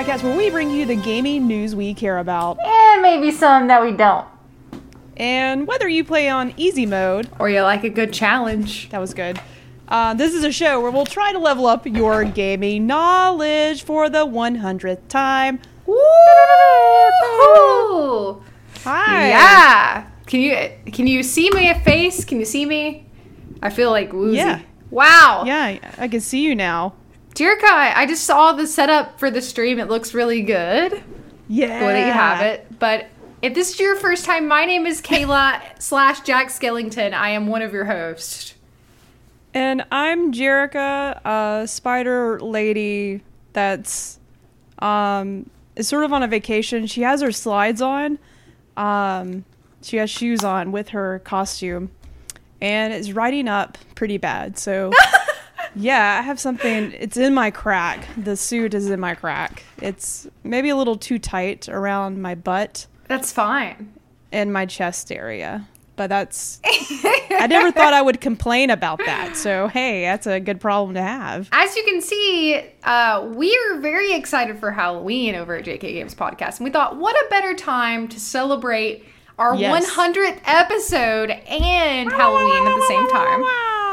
podcast where we bring you the gaming news we care about. And maybe some that we don't. And whether you play on easy mode, Or you like a good challenge. that was good. Uh, this is a show where we'll try to level up your gaming knowledge for the 100th time. Woo! Hi. Yeah. Can you can you see my face? Can you see me? I feel like woozy. Yeah. Wow. Yeah, I can see you now. Kai, I just saw the setup for the stream. It looks really good. Yeah. The way that you have it. But if this is your first time, my name is Kayla slash Jack Skellington. I am one of your hosts. And I'm Jerica, a spider lady that's um is sort of on a vacation. She has her slides on. Um she has shoes on with her costume and is riding up pretty bad. So yeah, I have something it's in my crack. The suit is in my crack. It's maybe a little too tight around my butt That's fine. and my chest area. But that's I never thought I would complain about that. So hey, that's a good problem to have. As you can see, uh, we are very excited for Halloween over at JK Games Podcast. And we thought, what a better time to celebrate our Yes. 100th episode and Halloween at the same time.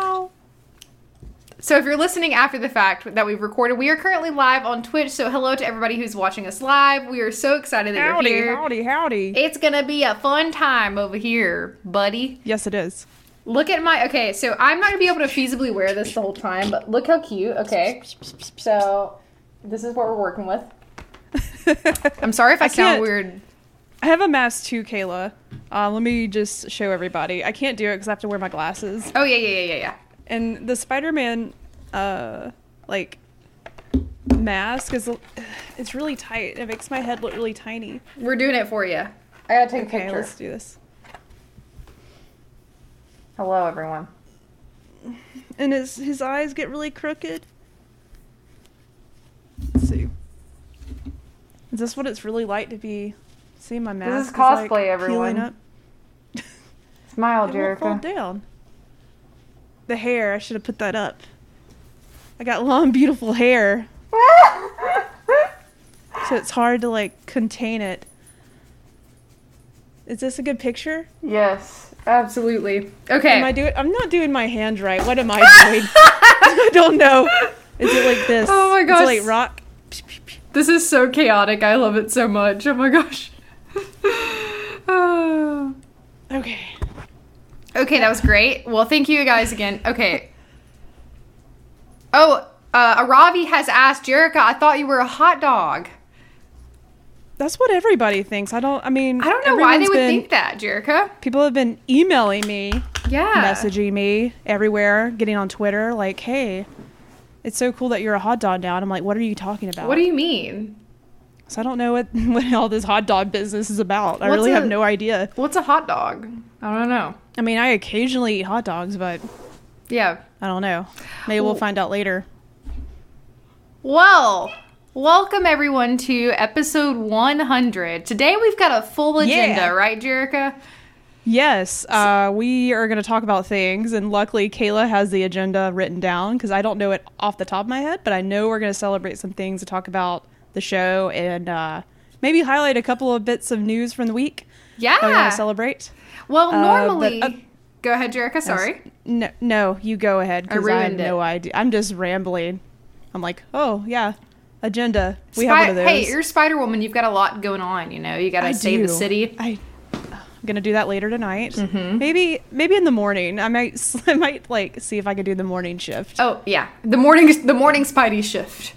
So if you're listening after the fact that we've recorded, we are currently live on Twitch. So hello to everybody who's watching us live. We are so excited that Howdy, you're here. howdy, howdy. Howdy. It's gonna be a fun time over here, buddy. yes, it is. Look at my okay, so I'm not gonna be able to feasibly wear this the whole time, but look how cute. Okay, so this is what we're working with. I'm sorry if I, I sound weird. I have a mask too, Kayla. Uh, let me just show everybody. I can't do it because I have to wear my glasses. Oh yeah, yeah, yeah, yeah, yeah. And the Spider-Man, uh, like mask is it's really tight. It makes my head look really tiny. We're doing it for you. I gotta take a picture. let's do this. Hello, everyone. And his his eyes get really crooked. Let's see. Is this what it's really like to be? See my mask. is like, cosplay, everyone. peeling Up. Smile, It won't fall down. The hair, I should have put that up. I got long, beautiful hair, so it's hard to like contain it. Is this a good picture? yes, absolutely. Okay. Am I doing? I'm not doing my hand right. What am I doing? I don't know. Is it like this? Oh my gosh. like rock? This is so chaotic. I love it so much. Oh my gosh. Oh. Okay. Okay, that was great. Well, thank you guys again. Okay. Oh, uh, Aravi has asked Jerica, I thought you were a hot dog. That's what everybody thinks. I don't. I mean, I don't know why they would been- think that, Jerica. People have been emailing me, Yeah. messaging me everywhere, getting on Twitter, like, "Hey, it's so cool that you're a hot dog now." And I'm like, "What are you talking about?" What do you mean? So I don't know what what all this hot dog business is about. I What's really a- have no idea. What's a hot dog? I don't know. I mean, I occasionally eat hot dogs, but Yeah. I don't know. Maybe we'll Well- find out later. Well, welcome everyone to episode 100. Today we've got a full agenda, Yeah. right, Jerica? Yes, uh, we are going to talk about things, and luckily Kayla has the agenda written down because I don't know it off the top of my head, but I know we're going to celebrate some things to talk about the show and uh, maybe highlight a couple of bits of news from the week Yeah. that we want to celebrate. well, Uh, normally. but, uh, go ahead, Jerica. Sorry. No, no, you go ahead because I, have ruined it. no idea. I'm just rambling. I'm like, oh yeah, agenda. We have one of those. Hey, you're Spider Woman. You've got a lot going on. You know, you got to I save the city. I, I'm gonna do that later tonight. Mm-hmm. Maybe, maybe in the morning. I might, I might like see if I could do the morning shift. Oh yeah, the morning the morning Spidey shift.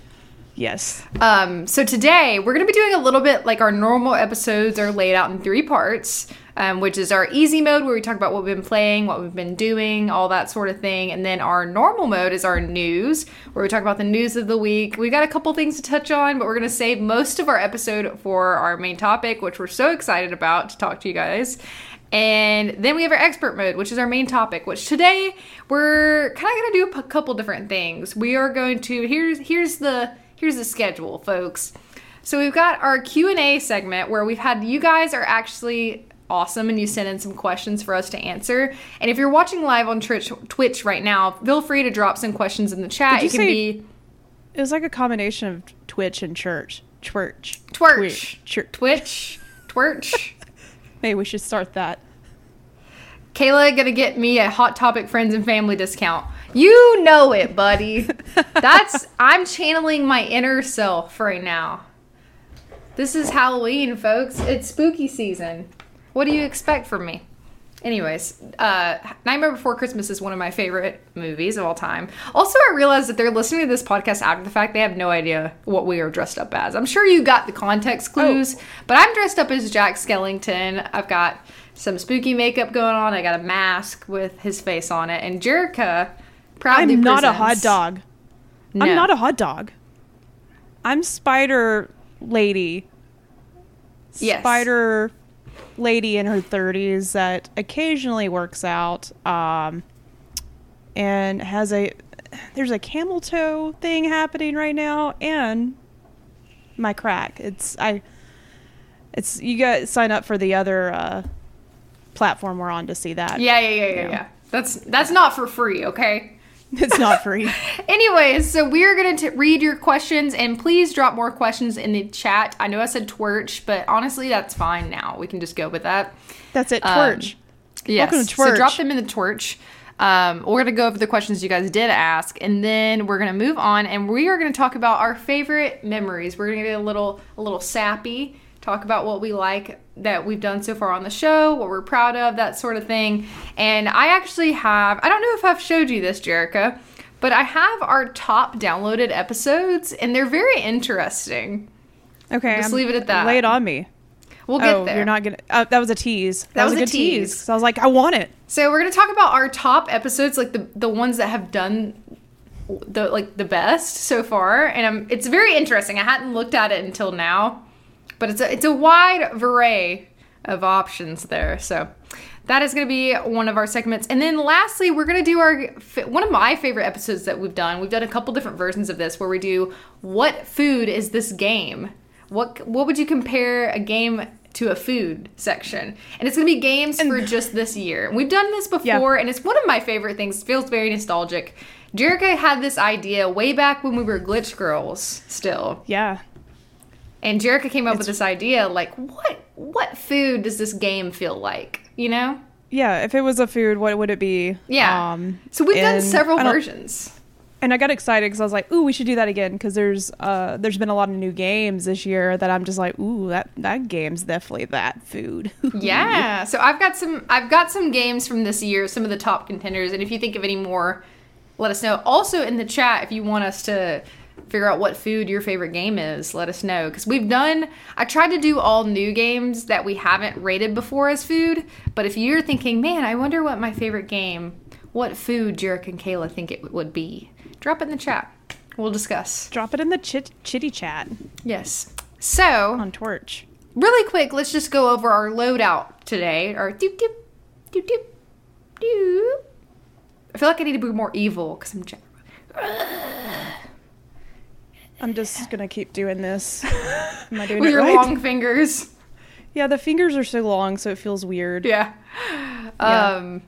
Yes. Um, so today we're gonna be doing a little bit like our normal episodes are laid out in three parts, um, which is our easy mode where we talk about what we've been playing, what we've been doing, all that sort of thing, and then our normal mode is our news where we talk about the news of the week. We've got a couple things to touch on, but we're gonna save most of our episode for our main topic, which we're so excited about to talk to you guys. And then we have our expert mode, which is our main topic. Which today we're kind of going to do a couple different things. We are going to here's here's the here's the schedule, folks. So we've got our Q and A segment where we've had you guys are actually awesome and you sent in some questions for us to answer. And if you're watching live on Twitch, Twitch right now, feel free to drop some questions in the chat. It can be It was like a combination of Twitch Twitch and church. Twitch. Twitch. Church. Twitch. Twitch. Maybe we should start that. Kayla gonna get me a Hot Topic friends and family discount. You know it, buddy. That's I'm channeling my inner self right now. This is Halloween, folks. It's spooky season. What do you expect from me? Anyways, uh, Nightmare Before Christmas is one of my favorite movies of all time. Also, I realized that they're listening to this podcast after the fact. They have no idea what we are dressed up as. I'm sure you got the context clues, but I'm dressed up as Jack Skellington. I've got some spooky makeup going on. I got a mask with his face on it, and Jerica proudly I'm not a hot dog. No. I'm not a hot dog. I'm Spider Lady. Yes. Spider Lady in her 30s that occasionally works out um, and has a. There's a camel toe thing happening right now, and my crack. It's I. It's you got to sign up for the other uh, platform we're on to see that. Yeah, yeah, yeah, yeah, Yeah. yeah. That's that's not for free, okay? it's not free. Anyways, so we're going to read your questions and please drop more questions in the chat. I know I said twerch, but honestly, that's fine now. We can just go with that. That's it. Um, Twerch. Yes. Welcome to So drop them in the twerch. Um, we're going to go over the questions you guys did ask, and then we're going to move on, and we are going to talk about our favorite memories. We're going to get a little a little sappy, talk about what we like that we've done so far on the show, what we're proud of, that sort of thing. And I actually have I don't know if I've showed you this, Jerica, but I have our top downloaded episodes, and they're very interesting. Okay, Just I'm- leave it at that. Lay it on me. We'll get oh, there. you're not gonna. Uh, that was a tease. That, was was, a good tease. tease. 'cause I was like, I want it. So we're gonna talk about our top episodes, like the the ones that have done the like the best so far, and um, it's very interesting. I hadn't looked at it until now, but it's a it's a wide array of options there. So that is gonna be one of our segments, and then lastly, we're gonna do our one of my favorite episodes that we've done. We've done a couple different versions of this where we do what food is this game? What what would you compare a game to a food section? And it's gonna be games for just this year. We've done this before, and it's one of my favorite things. It feels very nostalgic. Jerica had this idea way back when we were glitch girls still. Yeah. And Jerica came up with this idea like what what food does this game feel like? You know? Yeah. If it was a food, what would it be? Yeah. Um, so we've done several versions. and I got excited because I was like, "Ooh, we should do that again." Because there's uh, there's been a lot of new games this year that I'm just like, "Ooh, that that game's definitely that food." Yeah. So I've got some I've got some games from this year, some of the top contenders, and if you think of any more, let us know. Also in the chat if you want us to figure out what food your favorite game is, let us know cuz we've done I tried to do all new games that we haven't rated before as food, but if you're thinking, "Man, I wonder what my favorite game, what food Jerica and Kayla think it would be." Drop it in the chat. We'll discuss. Drop it in the chit- chitty chat Yes. So, on Twerch. really quick, let's just go over our loadout today. Our doop doop doop doop doop. I feel like I need to be more evil because I'm. I'm just gonna keep doing this. Am I doing with it your right? long fingers. Yeah, the fingers are so long, so it feels weird. Yeah. Um,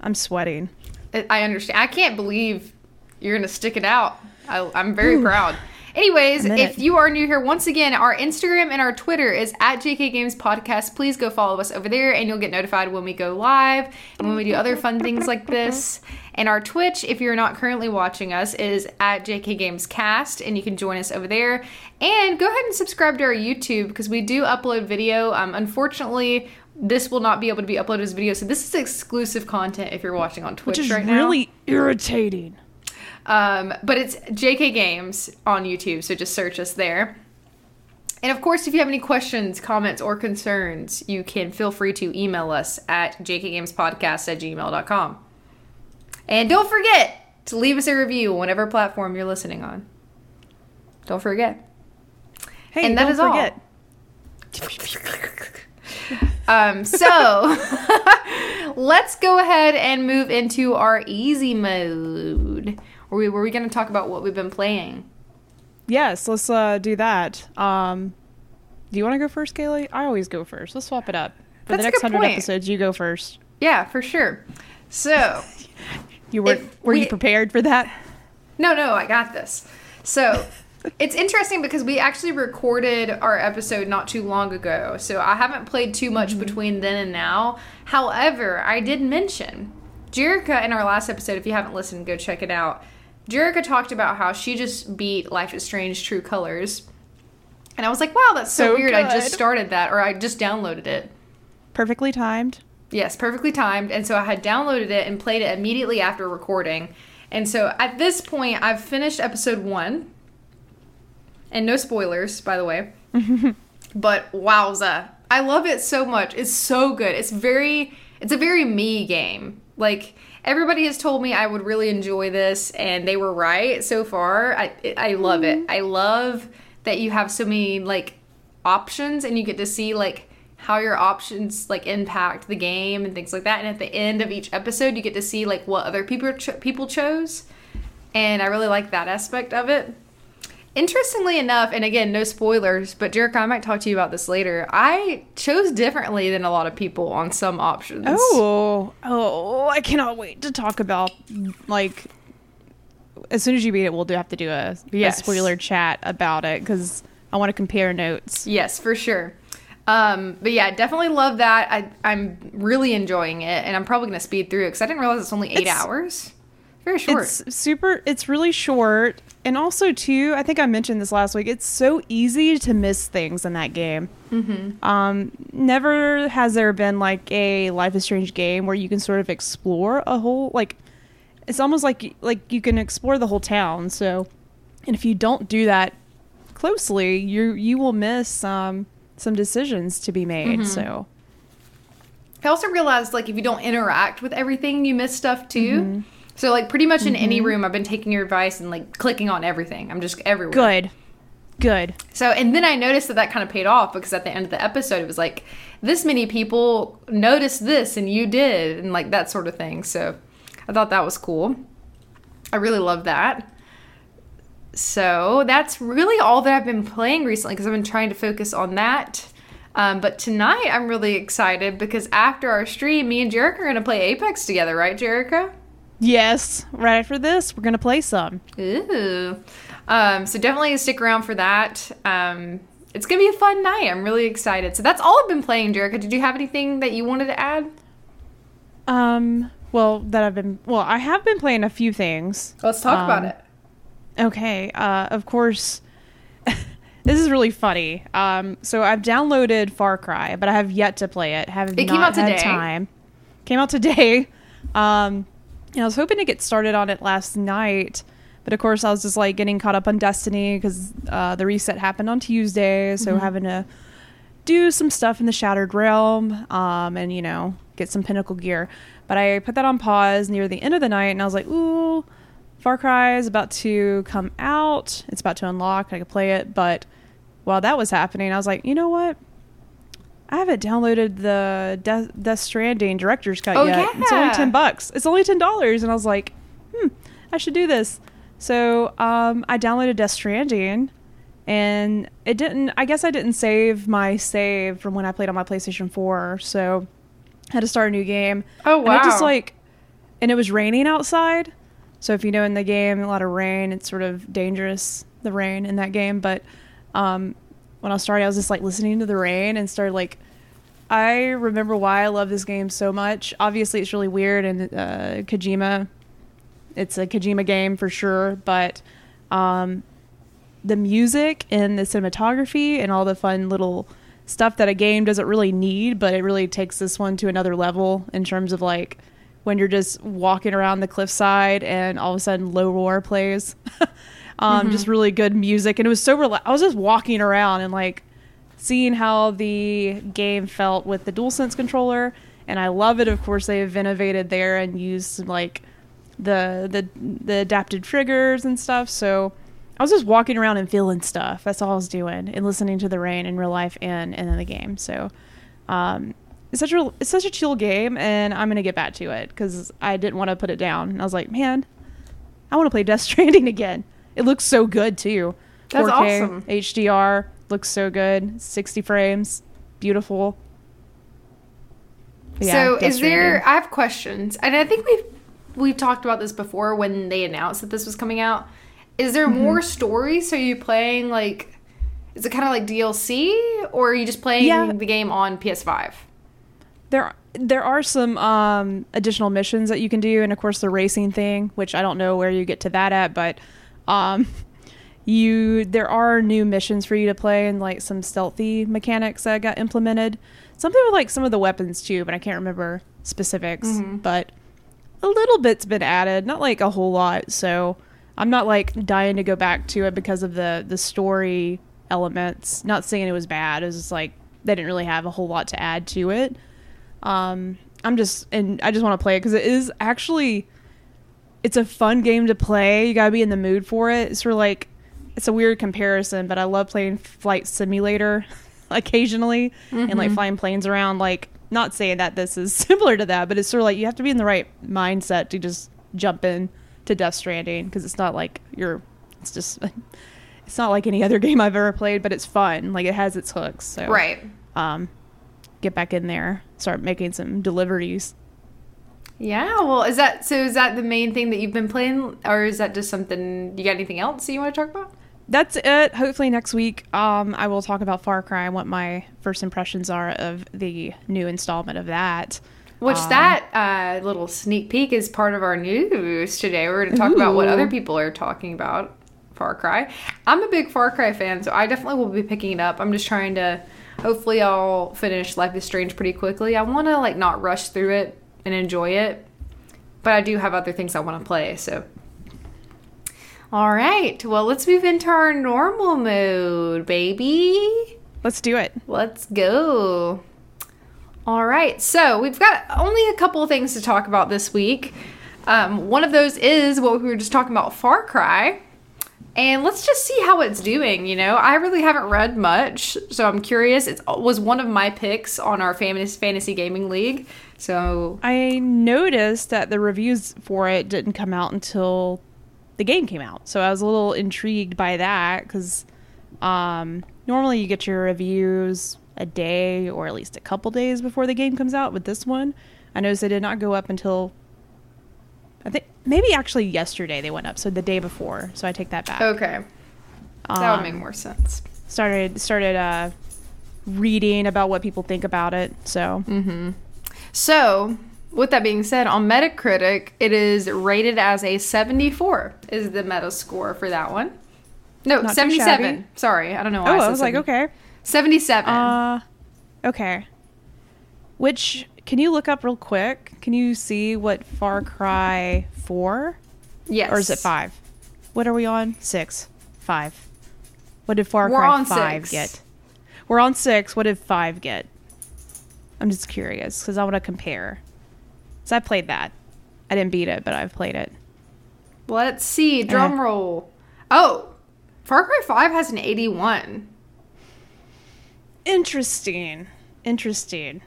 I'm sweating. I- I understand. I can't believe you're gonna stick it out. I, I'm very proud. Anyways, if you are new here, once again, our Instagram and our Twitter is at JK Games Podcast. Please go follow us over there, and you'll get notified when we go live and when we do other fun things like this. And our Twitch, if you're not currently watching us, is at JK Games Cast, and you can join us over there. And go ahead and subscribe to our YouTube because we do upload video. Um, unfortunately, this will not be able to be uploaded as video, so this is exclusive content if you're watching on Twitch Which is right now. really irritating. Um, but it's JK Games on YouTube, so just search us there. And of course, if you have any questions, comments, or concerns, you can feel free to email us at jkgamespodcast at gmail.com. And don't forget to leave us a review on whatever platform you're listening on. Don't forget. Hey, And that don't is all. forget. Um, so let's go ahead and move into our easy mode. Where we were we going to talk about what we've been playing? Yes, let's uh, do that. Um, do you want to go first, Kaylee? I always go first. Let's swap it up. For That's the next hundred point. episodes, you go first. Yeah, for sure. So, You were were we- you prepared for that? no, no, I got this. So, it's interesting because we actually recorded our episode not too long ago, so I haven't played too much Mm-hmm. between then and now. However, I did mention Jerica in our last episode. If you haven't listened, go check it out. Jerica talked about how she just beat Life is Strange True Colors. And I was like, wow, that's so, So weird. I just started that, or I just downloaded it. Perfectly timed. Yes, perfectly timed. And so I had downloaded it and played it immediately after recording. And so at this point, I've finished episode one. And no spoilers, by the way. but wowza. I love it so much. It's so good. It's very, it's a very me game. Like, everybody has told me I would really enjoy this, and they were right so far. I, I love it. Mm-hmm. I love that you have so many, like, options and you get to see, like, how your options like impact the game and things like that and at the end of each episode you get to see like what other people cho- people chose and i really like that aspect of it interestingly enough and again no spoilers but jericho i might talk to you about this later i chose differently than a lot of people on some options Oh, oh! I cannot wait to talk about like. As soon as you beat it, we'll do have to do a, a Yes. spoiler chat about it because I want to compare notes. Yes, for sure. Um, but yeah, definitely love that. I, I'm really enjoying it, and I'm probably gonna speed through it because I didn't realize it's only eight It's- hours. Very short. It's super. It's really short, and also too. I think I mentioned this last week. It's so easy to miss things in that game. Mm-hmm. Um, never has there been like a Life is Strange game where you can sort of explore a whole like. It's almost like like you can explore the whole town. So, and if you don't do that closely, you you will miss um, some decisions to be made. So. I also realized like if you don't interact with everything, you miss stuff too. So like pretty much in any room, I've been taking your advice and like clicking on everything. I'm just everywhere. Good. Good. So and then I noticed that that kind of paid off because at the end of the episode, it was like this many people noticed this and you did and like that sort of thing. So I thought that was cool. I really love that. So that's really all that I've been playing recently because I've been trying to focus on that. Um, but tonight I'm really excited because after our stream, me and Jericho are going to play Apex together, right, Jericho? Yes. Right after this, we're gonna play some. Ooh. Um, so definitely stick around for that. Um, it's gonna be a fun night. I'm really excited. So that's all I've been playing, Jerica. Did you have anything that you wanted to add? Um, well, that I've been, well, I have been playing a few things. Let's talk Um, about it. Okay. Uh, of course, this is really funny. Um, so I've downloaded Far Cry, but I have yet to play it. Have It came out today. time. Came out today. Um, and I was hoping to get started on it last night, but of course I was just like getting caught up on Destiny because uh, the reset happened on Tuesday, so having to do some stuff in the Shattered Realm, um, and you know get some Pinnacle gear. But I put that on pause near the end of the night, and I was like, "Ooh, Far Cry is about to come out. It's about to unlock. I could play it." But while that was happening, I was like, "You know what? I haven't downloaded the Death, Death Stranding director's cut Oh, yet. It's only ten bucks. It's only ten dollars." And I was like, "Hmm, I should do this." So um, I downloaded Death Stranding, and it didn't. I guess I didn't save my save from when I played on my PlayStation Four, so I had to start a new game. Oh, And it just like, and it was raining outside. So if you know in the game a lot of rain, it's sort of dangerous the rain in that game. But um, when I starting, I was just like listening to the rain and started like. I remember why I love this game so much. Obviously, it's really weird and uh, Kojima. It's a Kojima game for sure, but um, the music and the cinematography and all the fun little stuff that a game doesn't really need, but it really takes this one to another level in terms of like when you're just walking around the cliffside and all of a sudden Low Roar plays. um, Just really good music, and it was so. Rela- I was just walking around and like seeing how the game felt with the DualSense controller, and I love it. Of course, they have innovated there and used some, like the the the adaptive triggers and stuff. So I was just walking around and feeling stuff. That's all I was doing, and listening to the rain in real life and and in the game. So um, it's such a it's such a chill game, and I'm gonna get back to it because I didn't want to put it down. And I was like, man, I want to play Death Stranding again. It looks so good too. That's 4K, awesome. HDR looks so good. 60 frames, beautiful. But yeah, so is there I have questions. And I think we've we've talked about this before when they announced that this was coming out. is there more stories? So you playing like, is it kind of like DLC, or are you just playing Yeah. the game on PS5? There there are some um, additional missions that you can do, and of course the racing thing, which I don't know where you get to that at, but um, you there are new missions for you to play and like some stealthy mechanics that got implemented. Something with like some of the weapons too, but I can't remember specifics. But a little bit's been added, not like a whole lot. So I'm not like dying to go back to it because of the the story elements. Not saying it was bad. It was just like they didn't really have a whole lot to add to it. Um, I'm just and I just want to play it because it is actually it's a fun game to play. You gotta be in the mood for it. It's sort of like it's a weird comparison, but I love playing Flight Simulator occasionally and like flying planes around. Like, not saying that this is similar to that, but it's sort of like you have to be in the right mindset to just jump in to Death Stranding because it's not like you're. It's just. It's not like any other game I've ever played, but it's fun. Like it has its hooks. So Right. um, get back in there, start making some deliveries. Yeah. Well, is that so? Is that the main thing that you've been playing, or is that just something? You got anything else that you want to talk about? That's it. Hopefully next week, um, I will talk about Far Cry and what my first impressions are of the new installment of that. Which Um, that uh, little sneak peek is part of our news today. We're going to talk about what other people are talking about Far Cry. I'm a big Far Cry fan, so I definitely will be picking it up. I'm just trying to. Hopefully, I'll finish Life is Strange pretty quickly. I want to like not rush through it and enjoy it, but I do have other things I want to play. So, all right. Well, let's move into our normal mode, baby. Let's do it. Let's go. All right, so we've got only a couple of things to talk about this week. Um, one of those is what we were just talking about Far Cry. And let's just see how it's doing. You know, I really haven't read much, so I'm curious. It was one of my picks on our fantasy fantasy gaming league. So I noticed that the reviews for it didn't come out until the game came out, so I was a little intrigued by that because um, normally you get your reviews a day or at least a couple days before the game comes out. With this one, I noticed they did not go up until I think maybe actually yesterday they went up, so the day before. So I take that back. okay, that would Um, make more sense. started started uh, reading about what people think about it. So mm-hmm. So, with that being said, on Metacritic, it is rated as a 74 is the meta score for that one. No, Not 77. Sorry, I don't know why oh, I, I was like, okay. 77. Uh, okay. Which can you look up real quick? Can you see what Far Cry Four yes. or is it five? What are we on? Six, five. What did Far We're Cry on Five six. get? We're on six. What did five get? I'm just curious because I want to compare. So I played that. I didn't beat it, but I've played it. Let's see. Drum Uh. roll. Oh, Far Cry 5 has an 81. Interesting. Interesting.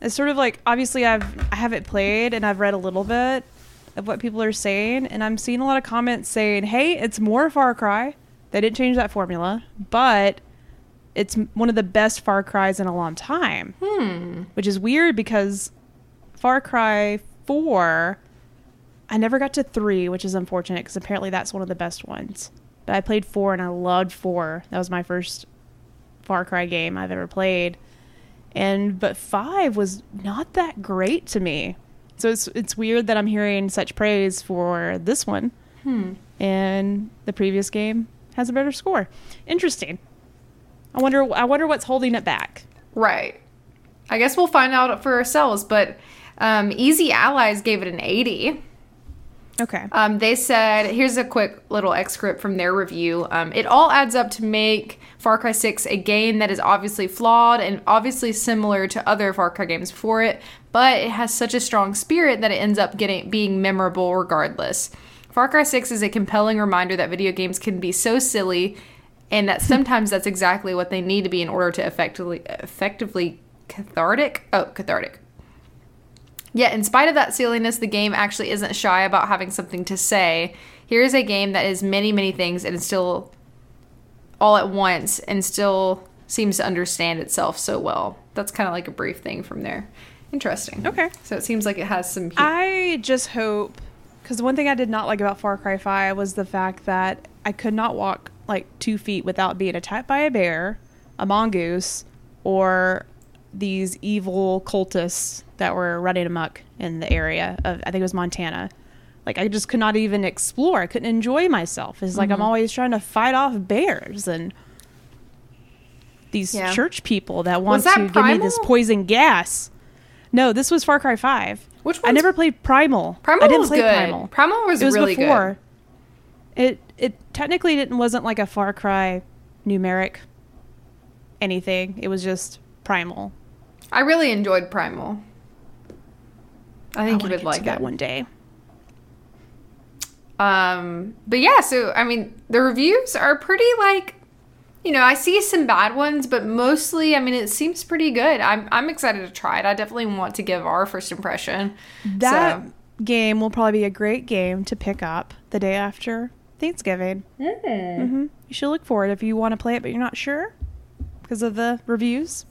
It's sort of like obviously I've I haven't played and I've read a little bit of what people are saying and I'm seeing a lot of comments saying, "Hey, it's more Far Cry. They didn't change that formula, but it's one of the best Far Cries in a long time." Hmm. Which is weird because Far Cry 4 I never got to 3, which is unfortunate because apparently that's one of the best ones. But I played 4 and I loved 4. That was my first Far Cry game I've ever played. And but 5 was not that great to me. So it's it's weird that I'm hearing such praise for this one. Hmm. And the previous game has a better score. Interesting. I wonder I wonder what's holding it back. Right. I guess we'll find out for ourselves, but um, Easy Allies gave it an 80. Okay. Um, they said, here's a quick little excerpt from their review. Um, it all adds up to make Far Cry 6 a game that is obviously flawed and obviously similar to other Far Cry games before it, but it has such a strong spirit that it ends up getting being memorable regardless. Far Cry 6 is a compelling reminder that video games can be so silly and that sometimes that's exactly what they need to be in order to effectively effectively cathartic. Oh, cathartic. Yet, in spite of that silliness, the game actually isn't shy about having something to say. Here is a game that is many, many things and still all at once and still seems to understand itself so well. That's kind of like a brief thing from there. Interesting. Okay. So it seems like it has some. hu- I just hope because one thing I did not like about Far Cry 5 was the fact that I could not walk like two feet without being attacked by a bear, a mongoose, or these evil cultists that were running amok in the area of I think it was Montana. Like I just could not even explore. I couldn't enjoy myself. It's like I'm mm-hmm. always trying to fight off bears and these Yeah. church people that want that to give me this poison gas. No, this was Far Cry Five. Which I never played Primal. Primal I didn't was play good. Primal. Primal was, It was really before. It it technically didn't wasn't like a Far Cry numeric anything. It was just Primal. I really enjoyed Primal. I think you would like to that one day. Um, but yeah, so I mean, the reviews are pretty like, you know, I see some bad ones, but mostly, I mean, it seems pretty good. I'm I'm excited to try it. I definitely want to give our first impression. That So- game will probably be a great game to pick up the day after Thanksgiving. mm-hmm You should look for it if you want to play it, but you're not sure because of the reviews.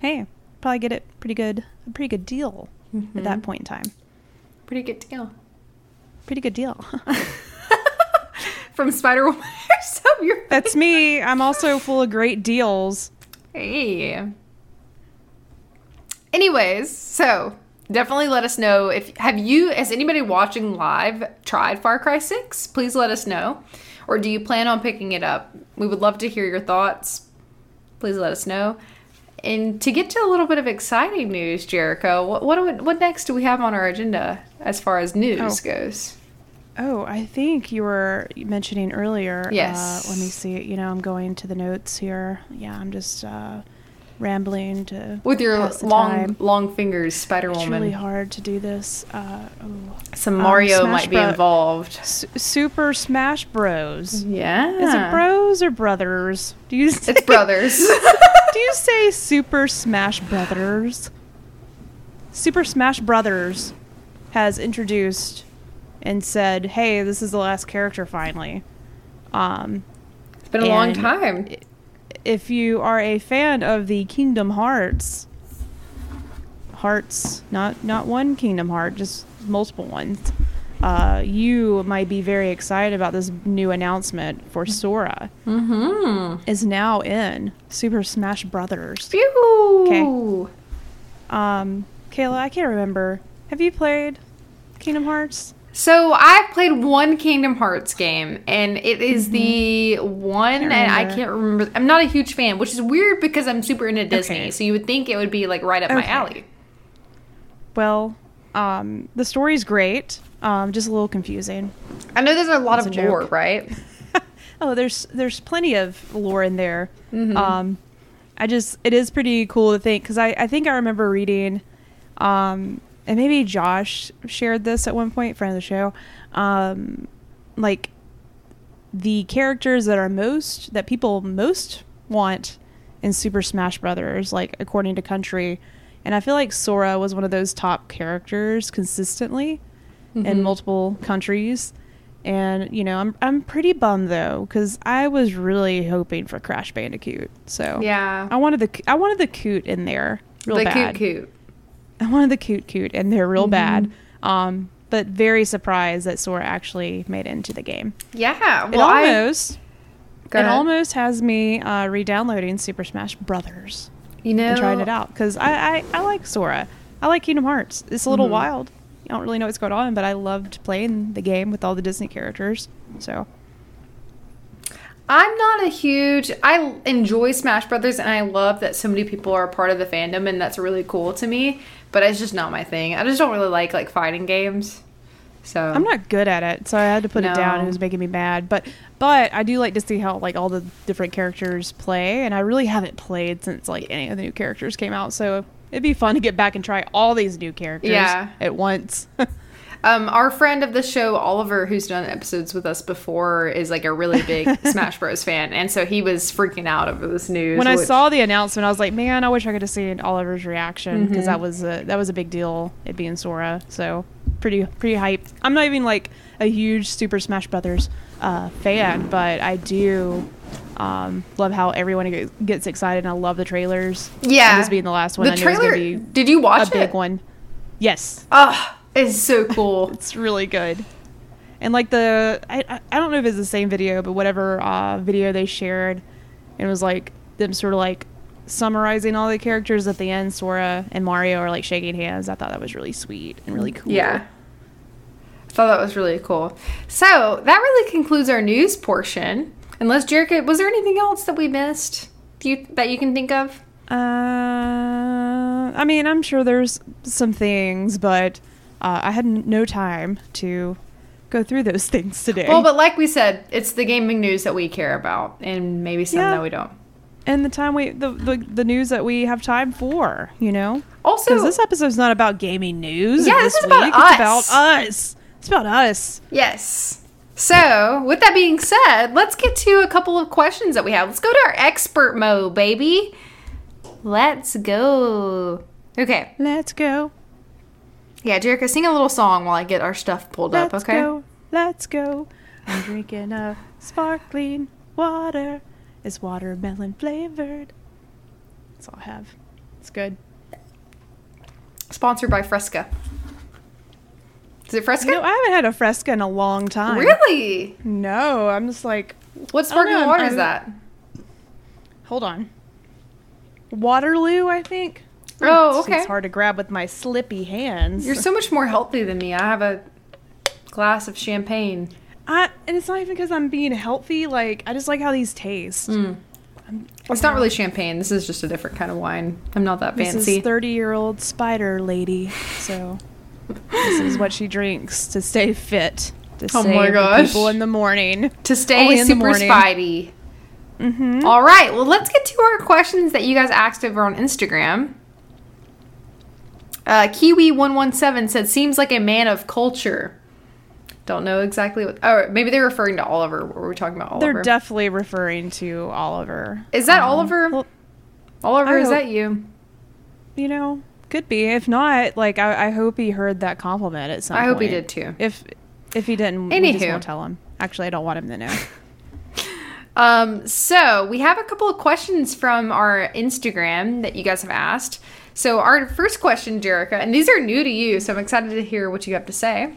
Hey, probably get it pretty good, a pretty good deal at that mm-hmm. point in time. pretty good deal Pretty good deal. from Spider Woman. so you're That's me. I'm also full of great deals. Hey. Anyways, so definitely let us know if have you has anybody watching live tried Far Cry 6? Please let us know. Or do you plan on picking it up? We would love to hear your thoughts. Please let us know. And to get to a little bit of exciting news, Jericho, what what, do we- what next do we have on our agenda as far as news Oh. goes? Oh, I think you were mentioning earlier. Yes. Uh, let me see. You know, I'm going to the notes here. Yeah, I'm just uh, rambling to With your long time. long fingers, Spider It's Woman. really hard to do this. Uh. Some Um, Mario Smash might be involved. S- Super Smash Bros. Yeah. Is it bros or brothers? Do you say, It's brothers. do you say Super Smash Brothers? Super Smash Brothers has introduced and said, "Hey, this is the last character finally." Um, It's been a long time. If you are a fan of the Kingdom Hearts, hearts, not not one Kingdom Heart, just multiple ones, uh, you might be very excited about this new announcement for Sora. Mm-hmm. Is now in Super Smash Brothers. Phew. Um, Kayla, I can't remember. Have you played Kingdom Hearts? So I've played one Kingdom Hearts game, and it is the one, Can't and I can't remember. I'm not a huge fan, which is weird because I'm super into Disney. Okay. So you would think it would be like right up my alley. Well, um, the story's great. Um, just a little confusing. I know there's a lot That's of a lore, right? Oh, there's there's plenty of lore in there. Mm-hmm. Um, I just it is pretty cool to think because I I think I remember reading, um, and maybe Josh shared this at one point, friend of the show, um, like the characters that are most that people most want in Super Smash Brothers, like according to country, and I feel like Sora was one of those top characters consistently Mm-hmm. in multiple countries. And you know, I'm I'm pretty bummed though because I was really hoping for Crash Bandicoot. So Yeah. I wanted the I wanted the coot in there real the bad. coot coot. I wanted the coot coot they're real Mm-hmm. bad. Um, but very surprised that Sora actually made it into the game. Yeah. It Well, I, almost Go it almost has me uh, re-downloading Super Smash Brothers you know, and trying it out because I, I I like Sora. I like Kingdom Hearts. It's a little Mm-hmm. wild. I don't really know what's going on, but I loved playing the game with all the Disney characters. So I'm not a huge. I enjoy Smash Brothers, and I love that so many people are part of the fandom, and that's really cool to me. But it's just not my thing. I just don't really like like fighting games. So I'm not good at it, so I had to put it down. It was making me mad, but but I do like to see how like all the different characters play, and I really haven't played since like any of the new characters came out. So it'd be fun to get back and try all these new characters Yeah. at once. Um, our friend of the show, Oliver, who's done episodes with us before, is like a really big Smash Bros. fan, and so he was freaking out over this news. when I saw the announcement, I was like, man, I wish I could have seen Oliver's reaction because Mm-hmm. that was a, that was a big deal. It being Sora, so pretty pretty hyped. I'm not even like a huge Super Smash Brothers uh, fan, but I do um, love how everyone gets- excited, and I love the trailers. Yeah. and this being the last one, the I it trailer. be did you watch a big one. Yes, Oh, it's so cool. it's really good. And like the I I- don't know if it's the same video, but whatever uh, video they shared, it was like them sort of like summarizing all the characters at the end. Sora and Mario are like shaking hands. I thought that was really sweet and really cool. Yeah. I thought that was really cool. So that really concludes our news portion. Unless Jerica, was there anything else that we missed? Do you, that you can think of? Uh, I mean, I'm sure there's some things, but uh, I had n- no time to go through those things today. Well, but like we said, it's the gaming news that we care about, and maybe some Yeah. that we don't. and the time we the, the the news that we have time for, you know, Also, because this episode's not about gaming news. Yeah, this this is about week. us. It's about us. It's about us. yes. So, with that being said, let's get to a couple of questions that we have. Let's go to our expert mode, baby. Let's go. Okay. Let's go. Yeah, Jerica, sing a little song while I get our stuff pulled up, okay? Let's up, okay? go. Let's go. I'm drinking a sparkling water. It's watermelon flavored. That's all I have. It's good. Sponsored by Fresca. Is it Fresca? You know, I haven't had a Fresca in a long time. really? No, I'm just like, What sparkling know, water I'm- is that? hold on. Waterloo, I think. Oh, It's- okay. It's hard to grab with my slippy hands. You're so much more healthy than me. I have a glass of champagne. I, and it's not even because I'm being healthy. Like, I just like how these taste. Mm. It's not really champagne. This is just a different kind of wine. I'm not that This fancy. is 30 year old spider lady. So, this is what she drinks to stay fit. To Oh save my gosh. people in the morning. to stay Only in the super spidey. Mm-hmm. All right, well, let's get to our questions that you guys asked over on Instagram. Uh, Kiwi117 said, seems like a man of culture. Don't know exactly what. Oh, maybe they're referring to Oliver. Were we talking about Oliver? They're definitely referring to Oliver. Is that Um, Oliver? well, Oliver, I is hope- that you? you know, could be. If not, like I, I hope he heard that compliment at some I point. hope he did too. If if he didn't, we just Anywho. won't tell him. Actually, I don't want him to know. Um, so we have a couple of questions from our Instagram that you guys have asked. So our first question, Jerica, and these are new to you, so I'm excited to hear what you have to say.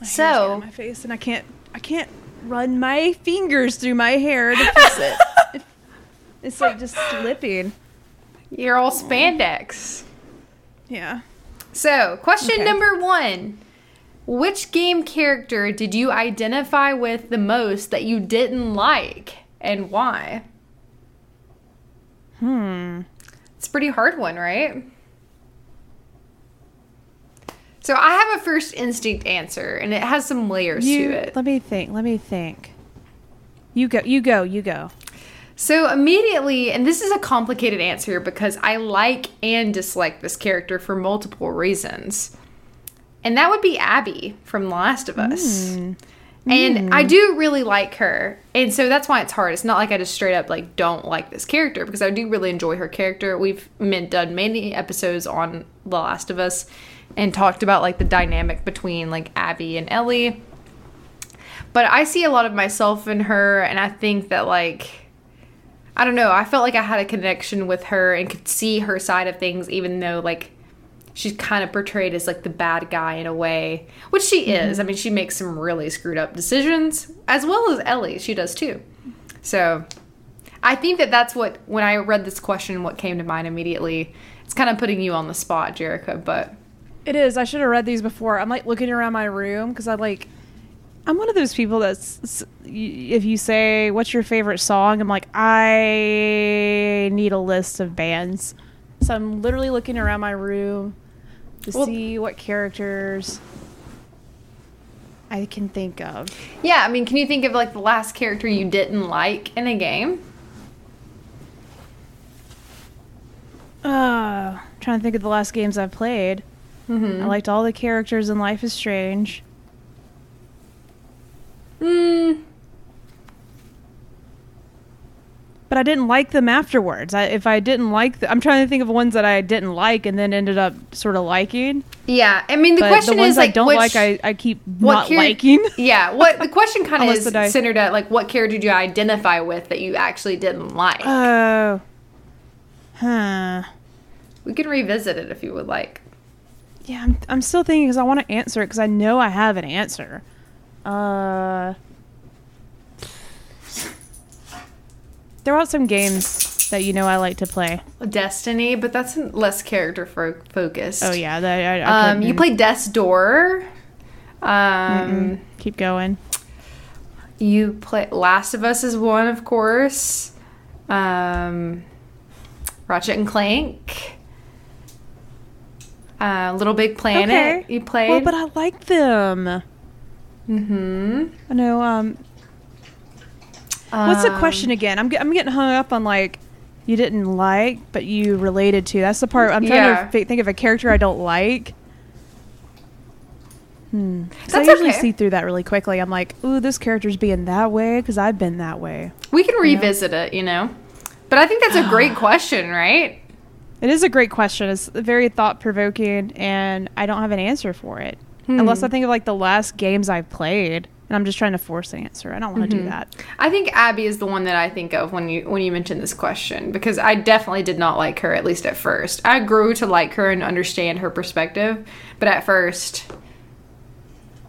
My So- my face, and I can't I can't run my fingers through my hair to fix it. it's like just slipping. You're all spandex. Yeah. So, question Okay. number one. Which game character did you identify with the most that you didn't like and why? Hmm. Pretty hard one, right? So, I have a first instinct answer and it has some layers You, to it. Let me think. Let me think. You go. You go. You go. So, immediately, and this is a complicated answer because I like and dislike this character for multiple reasons. And that would be Abby from The Last of Us. Hmm. And I do really like her. And so that's why it's hard. It's not like I just straight up like don't like this character because I do really enjoy her character. We've done many episodes on The Last of Us and talked about like the dynamic between like Abby and Ellie. But I see a lot of myself in her and I think that like I don't know, I felt like I had a connection with her and could see her side of things even though like she's kind of portrayed as like the bad guy in a way, which she mm-hmm. is. I mean, she makes some really screwed up decisions, as well as Ellie. She does too. So, I think that that's what when I read this question, what came to mind immediately. It's kind of putting you on the spot, Jerica. But It is. I should have read these before. I'm like looking around my room because I like. I'm one of those people that's if you say what's your favorite song, I'm like I need a list of bands. So I'm literally looking around my room to Well- see what characters I can think of. yeah, I mean, can you think of like the last character you didn't like in a game? Uh, trying to think of the last games I've played. Mm-hmm. I liked all the characters in Life is Strange. Mm, but I didn't like them afterwards. I, if I didn't like, the, I'm trying to think of ones that I didn't like and then ended up sort of liking. yeah, I mean, the but question the ones is like, I don't which- like, I, I keep what not char- liking. yeah, what the question kind of is the centered at like what character do you identify with that you actually didn't like? Oh, huh. we can revisit it if you would like. Yeah, I'm, I'm still thinking because I want to answer it because I know I have an answer. Uh, throw out some games that you know I like to play. Destiny, but that's less character fo- focused. Oh yeah, that, I, I Um, you couldn't- Death's Door. Um, Keep going. you play Last of Us is one, of course. Um, Ratchet and Clank. Uh, Little Big Planet. You played. Well, but I like them. mm-hmm. I know. Um, what's the question again? I'm I'm getting hung up on like you didn't like, but you related to. That's the part I'm trying Yeah. to think of a character I don't like. Hmm. I usually okay. see through that really quickly. I'm like, ooh, this character's being that way because I've been that way. We can revisit it, you know. But I think that's a great question, right? It is a great question. It's very thought provoking, and I don't have an answer for it. Unless I hmm. think of like the last games I've played, and I'm just trying to force an answer. I don't want to do mm-hmm. that. I think Abby is the one that I think of when you when you mention this question because I definitely did not like her at least at first. I grew to like her and understand her perspective, but at first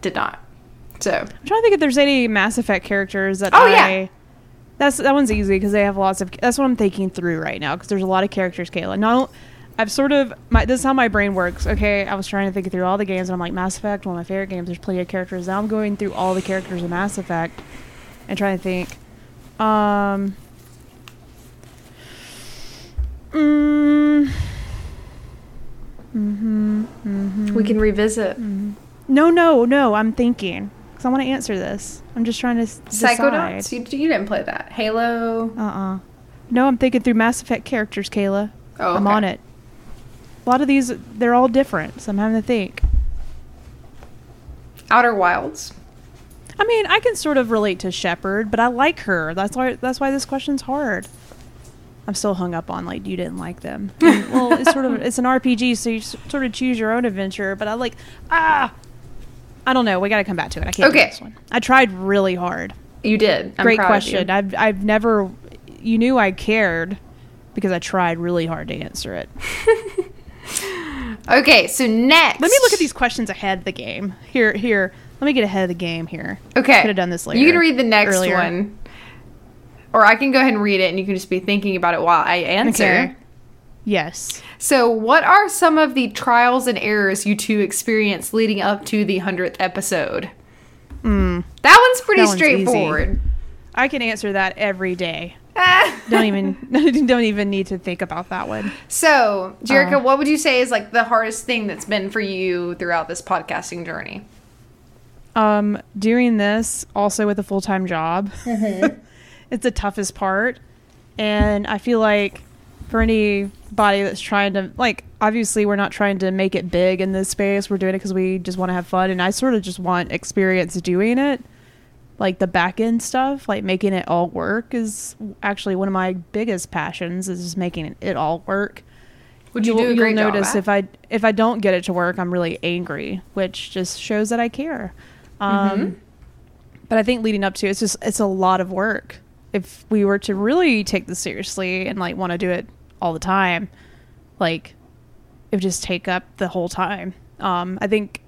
did not. So, I'm trying to think if there's any Mass Effect characters that Oh, I. yeah. That's that one's easy because they have lots of. That's what I'm thinking through right now because there's a lot of characters. Kayla, no, I've sort of my this is how my brain works. Okay, I was trying to think through all the games and I'm like Mass Effect, one of my favorite games. There's plenty of characters. Now I'm going through all the characters in Mass Effect and trying to think. Um. Mm, mm-hmm, mm-hmm. we can revisit. No, no, no. I'm thinking because I want to answer this. I'm just trying to decide. Psychonauts, you, you didn't play that. Halo. Uh-uh. No, I'm thinking through Mass Effect characters, Kayla. Oh, I'm on it. A lot of these, they're all different, so I'm having to think. Outer Wilds. I mean, I can sort of relate to Shepard, but I like her. That's why. That's why this question's hard. I'm still hung up on like you didn't like them. And, well, it's sort of it's an RPG, so you sort of choose your own adventure. But I like ah, I don't know. We got to come back to it. I can't. do Okay. this one. I tried really hard. You did. I'm Great question. I've I've never. You knew I cared because I tried really hard to answer it. Okay, so next. Let me look at these questions ahead of the game. Here, here. Let me get ahead of the game here. Okay. I Could have done this later. You can read the next earlier. one. Or I can go ahead and read it and you can just be thinking about it while I answer. Okay. Yes. So, what are some of the trials and errors you two experienced leading up to the 100th episode? Mm. That one's pretty That one's straightforward. I can answer that every day. Don't even don't even need to think about that one. so, Jerica, Uh. what would you say is like the hardest thing that's been for you throughout this podcasting journey? Um, doing this also with a full time job, Mm-hmm. it's the toughest part, and I feel like for anybody that's trying to like, obviously we're not trying to make it big in this space. We're doing it because we just want to have fun, and I sort of just want experience doing it. Like the back end stuff, like making it all work, is actually one of my biggest passions. Is just making it all work. Would you You'll- do a you'll great job notice if I if I don't get it to work, I'm really angry, which just shows that I care. Um, Mm-hmm. But I think leading up to it's just it's a lot of work. If we were to really take this seriously and like want to do it all the time, like it would just take up the whole time. Um, I think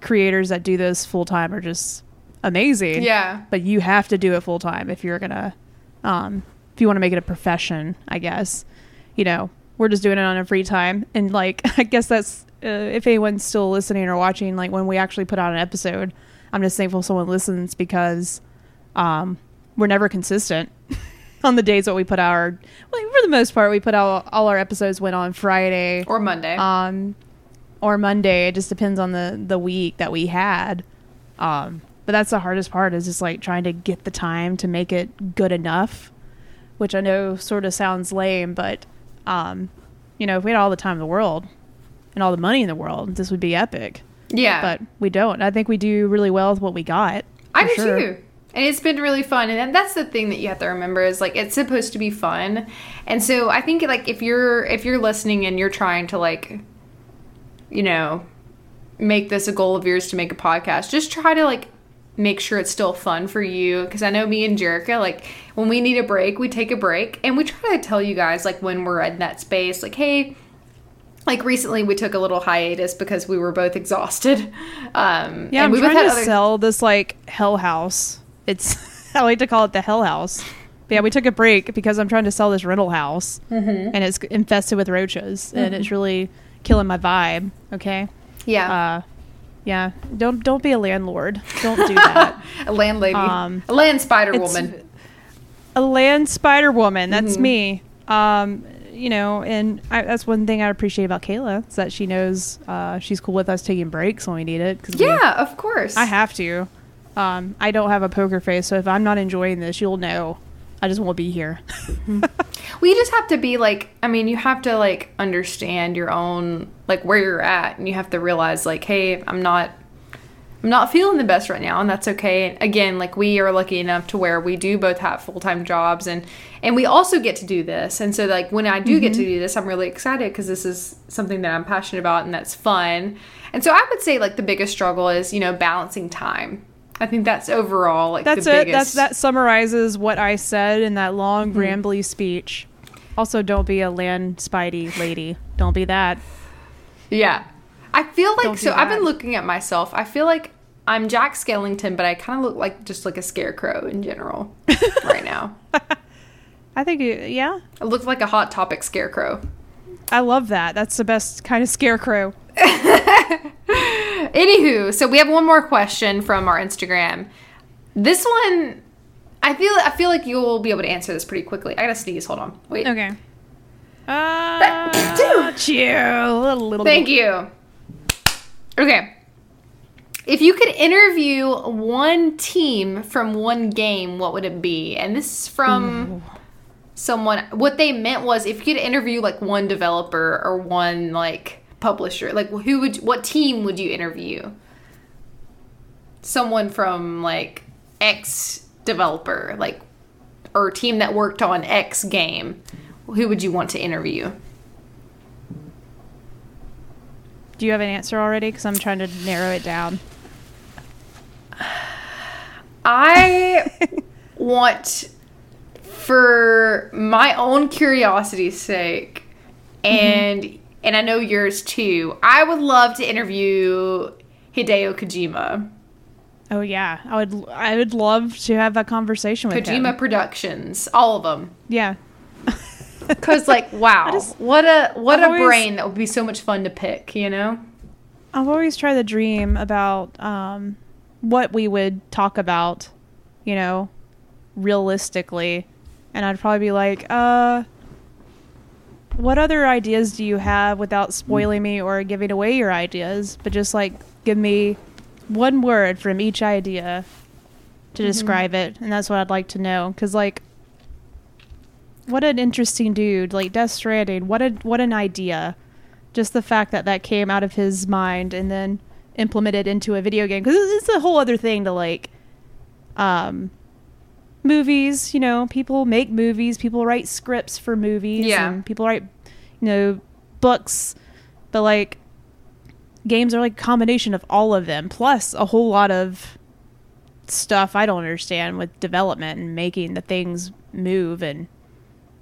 creators that do this full time are just amazing. Yeah. But you have to do it full time if you're gonna, um, if you want to make it a profession, I guess. You know, we're just doing it on a free time, and like I guess that's uh, if anyone's still listening or watching, like when we actually put out an episode, I'm just thankful someone listens because, um, we're never consistent on the days that we put out our. Well, for the most part, we put out all our episodes went on Friday Or Monday. um, or Monday. It just depends on the the week that we had. Um, but that's the hardest part is just like trying to get the time to make it good enough, which I know sort of sounds lame, but um, you know, if we had all the time in the world and all the money in the world, this would be epic. yeah. But we don't. I think we do really well with what we got. I do sure. too. And it's been really fun. And that's the thing that you have to remember is like it's supposed to be fun. And so I think like if you're if you're listening and you're trying to like you know make this a goal of yours to make a podcast, just try to like make sure it's still fun for you because I know me and Jerica like when we need a break, we take a break and we try to tell you guys like when we're in that space like hey, like recently we took a little hiatus because we were both exhausted. Um, Yeah, and I'm we trying to other- sell this like hell house. It's I like to call it the hell house. But yeah, we took a break because I'm trying to sell this rental house, Mm-hmm. and it's infested with roaches, and it's really killing my vibe. Okay, Yeah, uh, yeah, don't don't be a landlord. Don't do that. a landlady, um, a land spider woman. a land spider woman. That's Mm-hmm. me. Um, you know, and I, that's one thing I appreciate about Kayla is that she knows uh, she's cool with us taking breaks when we need it. 'cause we- Yeah, of course. I have to. Um, I don't have a poker face, so if I'm not enjoying this, you'll know. I just won't be here. Well, you just have to be like, I mean, you have to like understand your own, like where you're at, and you have to realize, like, hey, I'm not, I'm not feeling the best right now, and that's okay. And again, like we are lucky enough to where we do both have full time jobs, and and we also get to do this, and so like when I do get to do this, I'm really excited because this is something that I'm passionate about and that's fun. And so I would say like the biggest struggle is you know balancing time. I think that's overall like That's the it. biggest. That's that summarizes what I said in that long, Mm-hmm. rambly speech. Also, don't be a land spidey lady. Don't be that. Yeah. I feel like so I've been looking at myself. I feel like I'm Jack Skellington, but I kind of look like just like a scarecrow in general right now. I think, you, yeah, I look like a hot topic scarecrow. I love that. That's the best kind of scarecrow. Anywho, so we have one more question from our Instagram. This one I feel I feel like you'll be able to answer this pretty quickly. I gotta sneeze, hold on. Wait. Okay. Uh, chill. A little Thank you. Okay. If you could interview one team from one game, what would it be? And this is from someone. What they meant was if you could interview like one developer or one like publisher, like who would what team would you interview? Someone from like X developer, like or team that worked on X game. Who would you want to interview? Do you have an answer already? Because I'm trying to narrow it down. I want, for my own curiosity's sake, and mm-hmm. and I know yours too. I would love to interview Hideo Kojima, Oh yeah, I would. I would love to have that conversation with you. Kojima him. Productions, all of them. Yeah, Because like, wow, just- what a what I've a always- brain that would be so much fun to pick. You know? I've always tried to dream about um, what we would talk about, you know, realistically, and I'd probably be like, uh. What other ideas do you have without spoiling me or giving away your ideas? But just like give me one word from each idea to describe it, and that's what I'd like to know. Because like, what an interesting dude! Like Death Stranding, what a what an idea! Just the fact that that came out of his mind and then implemented into a video game because it's a whole other thing to like, um, movies. You know, people make movies, people write scripts for movies, Yeah. and people write, you know, books, but like, games are like a combination of all of them plus a whole lot of stuff I don't understand with development and making the things move and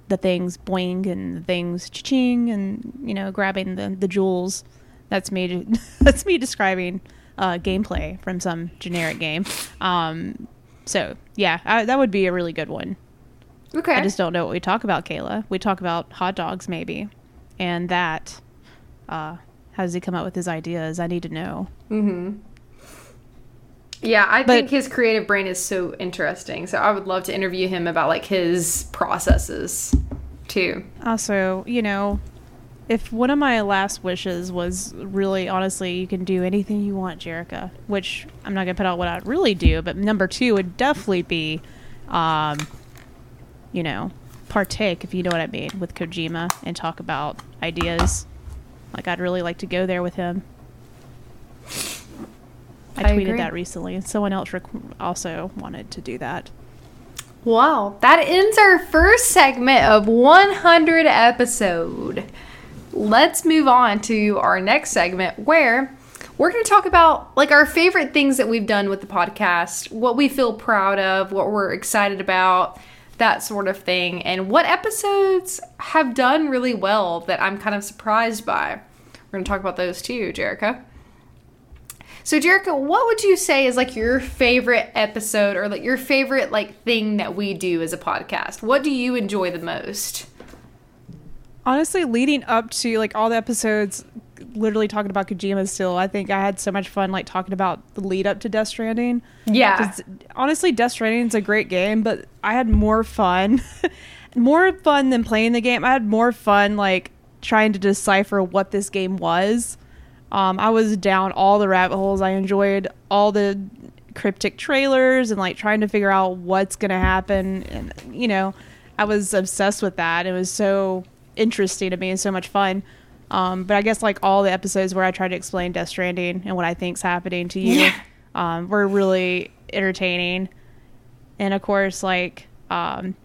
the things boing and the things ching and you know grabbing the the jewels. That's me. That's me describing uh, gameplay from some generic game. Um, so yeah, I, that would be a really good one. Okay. I just don't know what we talk about, Kayla. We talk about hot dogs maybe, and that. Uh, how does he come up with his ideas? I need to know. Yeah, I But- think his creative brain is so interesting. So I would love to interview him about like his processes too. Also, you know, if one of my last wishes was really honestly, you can do anything you want, Jerica, which I'm not gonna put out what I'd really do, but number two would definitely be, um, you know, partake if you know what I mean with Kojima and talk about ideas. Like I'd really like to go there with him. I, I tweeted agree. that recently, and someone else rec- also wanted to do that. Wow, that ends our first segment of 100 episode. Let's move on to our next segment where we're going to talk about like our favorite things that we've done with the podcast, what we feel proud of, what we're excited about, that sort of thing, and what episodes have done really well that I'm kind of surprised by. We're going to talk about those too, Jerica. So, Jerica, what would you say is like your favorite episode or like your favorite like thing that we do as a podcast? What do you enjoy the most? Honestly, leading up to like all the episodes, literally talking about Kojima still, I think I had so much fun like talking about the lead up to Death Stranding. Yeah. honestly, Death Stranding is a great game, but I had more fun, more fun than playing the game. I had more fun like trying to decipher what this game was. Um, I was down all the rabbit holes. I enjoyed all the cryptic trailers and like trying to figure out what's gonna happen. And you know, I was obsessed with that. It was so interesting to me and so much fun. Um, but I guess like all the episodes where I try to explain Death Stranding and what I think's happening to you Yeah. um, were really entertaining. And of course, like um,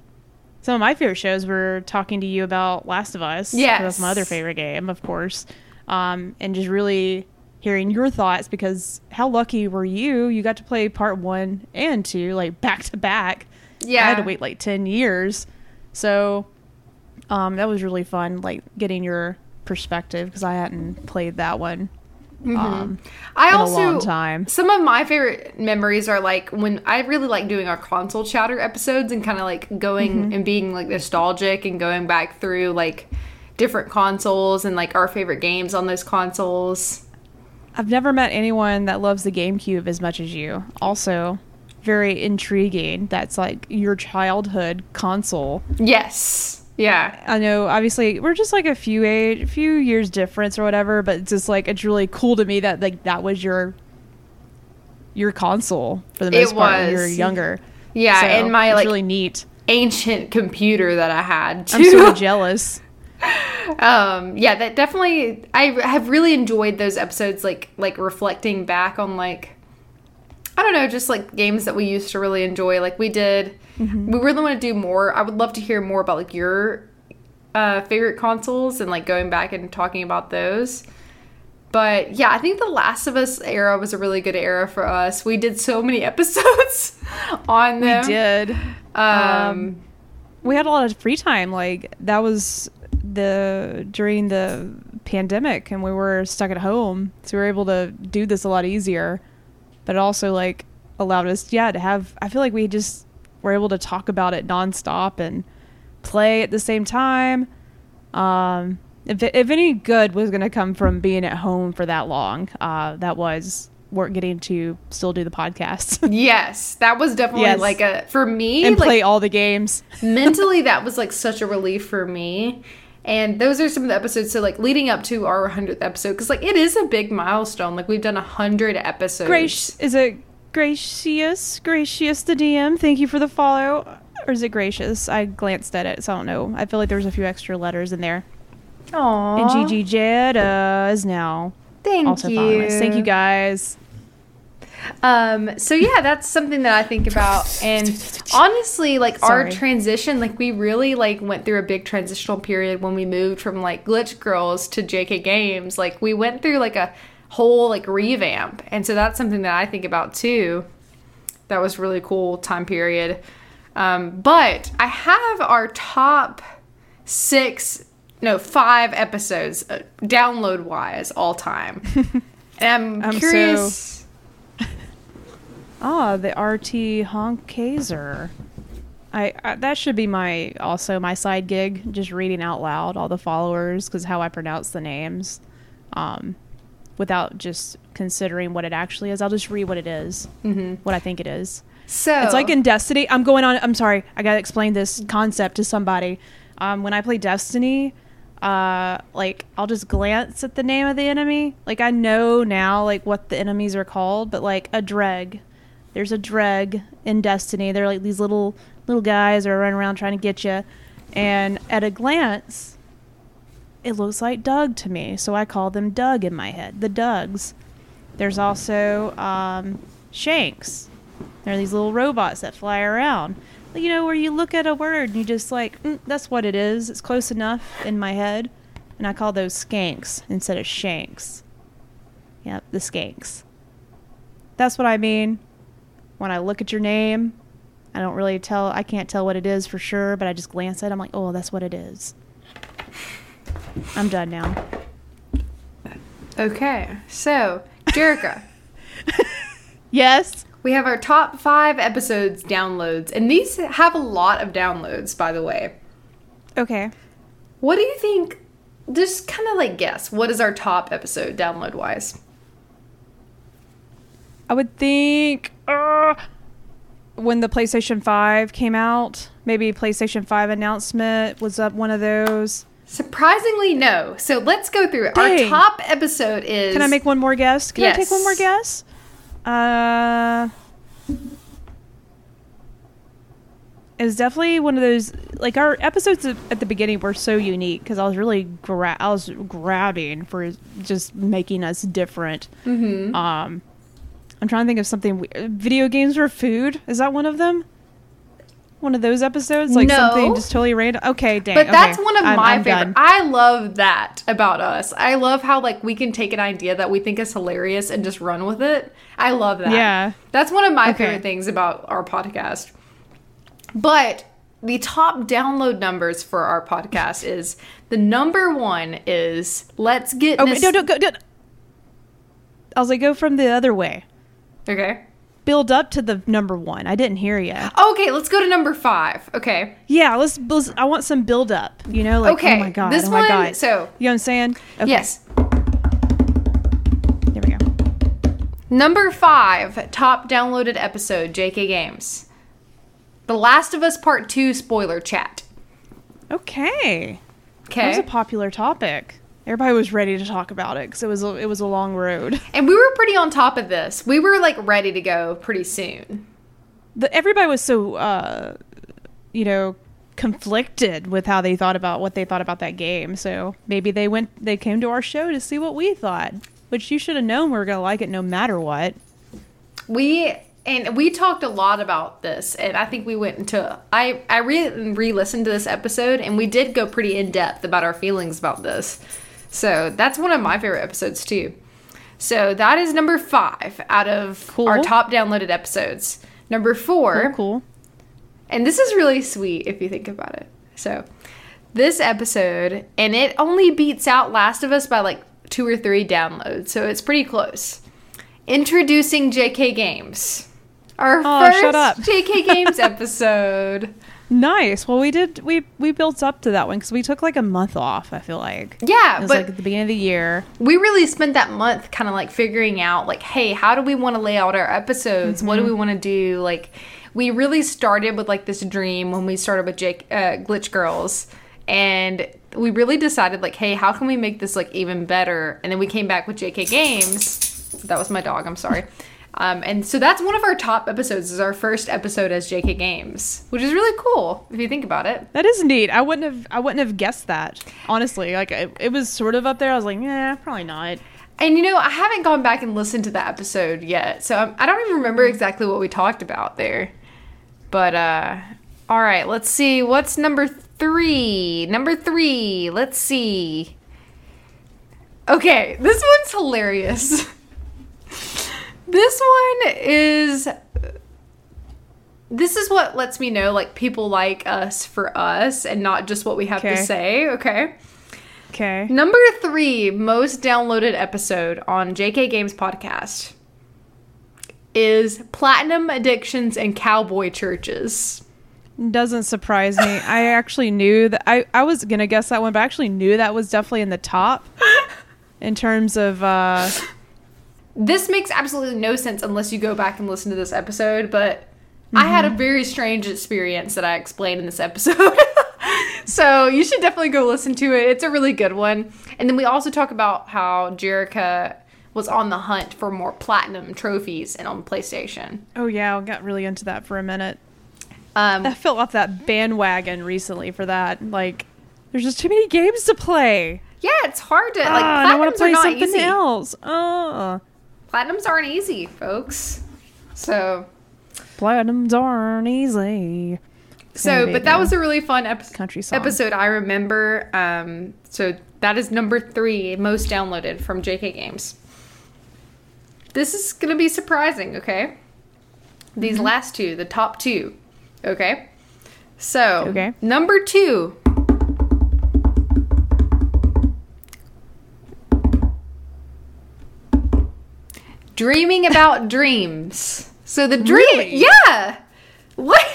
some of my favorite shows were talking to you about Last of Us. Yeah, that's my other favorite game, of course. Um, and just really hearing your thoughts because how lucky were you? You got to play part one and two like back to back. Yeah. I had to wait like ten years, so um, that was really fun. Like getting your perspective because I hadn't played that one. Um, I in a also long time. Some of my favorite memories are like when I really like doing our console chatter episodes and kind of like going Mm-hmm. and being like nostalgic and going back through like different consoles and like our favorite games on those consoles. I've never met anyone that loves the GameCube as much as you. Also, very intriguing. That's like your childhood console. Yes. Yeah. I know, obviously, we're just like a few age, a few years difference or whatever, but it's just like it's really cool to me that like that was your your console for the It most part when you were younger. Yeah, So, and my like really neat. ancient computer that I had too. I'm so jealous. um yeah that definitely i have really enjoyed those episodes like like reflecting back on like i don't know just like games that we used to really enjoy like we did. We really want to do more. I would love to hear more about like your uh favorite consoles and like going back and talking about those. But yeah i think the last of us era was a really good era for us. We did so many episodes on them. We did. um we had a lot of free time. Like that was the during the pandemic and we were stuck at home so we were able to do this a lot easier but it also like allowed us yeah to have i feel like we just were able to talk about it nonstop and play at the same time. Um if, if any good was going to come from being at home for that long uh that was we're getting to still do the podcast. Yes that was definitely Yes. like a for me and like play all the games. mentally that was like such a relief for me and those are some of the episodes so like leading up to our 100th episode because like it is a big milestone like we've done 100 episodes Grace, is it gracious? Gracious the DM. Thank you for the follow. Or is it gracious? I glanced at it, so I don't know. I feel like there was a few extra letters in there. Aww. And Gigi Jetta is now thank also you following us. Thank you guys. Um so yeah that's something that i think about. And honestly like our transition like we really like went through a big transitional period when we moved from like glitch girls to jk games. Like we went through like a whole like revamp. And so that's something that i think about too. That was really cool time period. Um, but i have our top six no five episodes uh, download wise all time. And i'm, I'm so- curious Ah, the RT Honkazer. I, I that should be my also my side gig, just reading out loud all the followers because how I pronounce the names, um, without just considering what it actually is. I'll just read what it is, mm-hmm. what I think it is. so It's like in Destiny. I'm going on. I'm sorry. I gotta explain this concept to somebody. Um, when I play Destiny, uh, like I'll just glance at the name of the enemy. Like I know now, like what the enemies are called. But like a dreg, there's a dreg in Destiny. They're like these little little guys are running around trying to get you. And at a glance, it looks like Doug to me. So I call them Doug in my head. The Dougs. There's also um, Shanks. They're these little robots that fly around. You know, where you look at a word and you just like, mm, that's what it is. It's close enough in my head. And I call those skanks instead of shanks. Yep, the skanks. That's what I mean. When I look at your name, I don't really tell, I can't tell what it is for sure, but I just glance at it. I'm like, oh, that's what it is. I'm done now. Okay, so Jerica, Yes. we have our top five episodes downloads, and these have a lot of downloads, by the way. Okay. What do you think? Just kind of like guess. What is our top episode download wise? I would think uh, when the PlayStation 5 came out, maybe PlayStation 5 announcement was up one of those. Surprisingly, no. So let's go through it. Dang. Our top episode is. Can I make one more guess? Can I take one more guess? Uh, it was definitely one of those like our episodes at the beginning were so unique because I was really gra- I was grabbing for just making us different. Mhm. Um, I'm trying to think of something. we- uh, Video games or food? Is that one of them? One of those episodes, like No. something just totally random. Okay, dang. But that's okay. one of I'm- my I'm favorite. done. I love that about us. I love how like we can take an idea that we think is hilarious and just run with it. I love that. Yeah. That's one of my Okay. favorite things about our podcast. But the top download numbers for our podcast is the number one is let's get Oh, no, no, go, go. I was like, go from the other way. Okay. Build up to the number one. I didn't hear you. Okay, let's go to number five. Okay. Yeah, let's, let's. I want some build up. You know, like oh Okay, oh my god, this oh my one- god. so- you know what I'm saying? Okay, Yes. There we go. Number five, top downloaded episode, JK Games. The Last of Us Part 2 spoiler chat. Okay. Okay. That was a popular topic. Everybody was ready to talk about it because it was a, it was a long road. And we were pretty on top of this. We were like ready to go pretty soon. The, everybody was so uh, you know conflicted with how they thought about what they thought about that game. So maybe they went they came to our show to see what we thought, which you should have known we were gonna like it no matter what. We and we talked a lot about this and I think we went into I I re re-listened to this episode and we did go pretty in depth about our feelings about this. So, that's one of my favorite episodes too. So, that is number 5 out of Cool. our top downloaded episodes. Number 4 Cool, cool. And this is really sweet if you think about it. So, this episode, and it only beats out Last of Us by like two or three downloads, so it's pretty close. Introducing JK Games. Our Aw, first. JK Games episode. Nice. Well, we did. We we built up to that one because we took like a month off. I feel like. Yeah, It was but like at the beginning of the year. we really spent that month kind of like figuring out like hey how do we want to lay out our episodes what do Mm-hmm. we want to do like we really started with like this dream when we started with jake uh, glitch girls and we really decided like hey how can we make this like even better and then we came back with jk games that was my dog i'm sorry um, and so that's one of our top episodes is our first episode as jk games which is really cool if you think about it That is neat. I wouldn't have. I wouldn't have guessed that. Honestly, like it, it was sort of up there. I was like, yeah, probably not. And you know, I haven't gone back and listened to that episode yet, so I'm, I don't even remember exactly what we talked about there. But uh, all right, let's see. What's number three? Number three. Let's see. Okay, this one's hilarious. this one is. This is what lets me know like people like us for us and not just what we have to say. Okay. Okay. Number three most downloaded episode on JK Games podcast is Platinum Addictions and Cowboy Churches. Doesn't surprise me. I actually knew that. I I was gonna guess that one, but I actually knew that was definitely in the top in terms of. uh This makes absolutely no sense unless you go back and listen to this episode, but I had a very strange experience that I explained in this episode. so you should definitely go listen to it. It's a really good one. And then we also talk about how Jerica was on the hunt for more platinum trophies and on PlayStation. Oh yeah, I got really into that for a minute. Um, I fell off that bandwagon recently for that. Like, there's just too many games to play. Yeah, it's hard to like. And I want to play something easy. else. Uh, Platinums aren't easy, folks. So, platinums aren't easy. so, but that was a really fun ep- country song. episode. I remember. Um, so that is number three most downloaded from JK Games. This is gonna be surprising. Okay, these Mm-hmm. last two, the top two. Okay, so Okay. number two. Dreaming about dreams. So the dream, Really? yeah. What?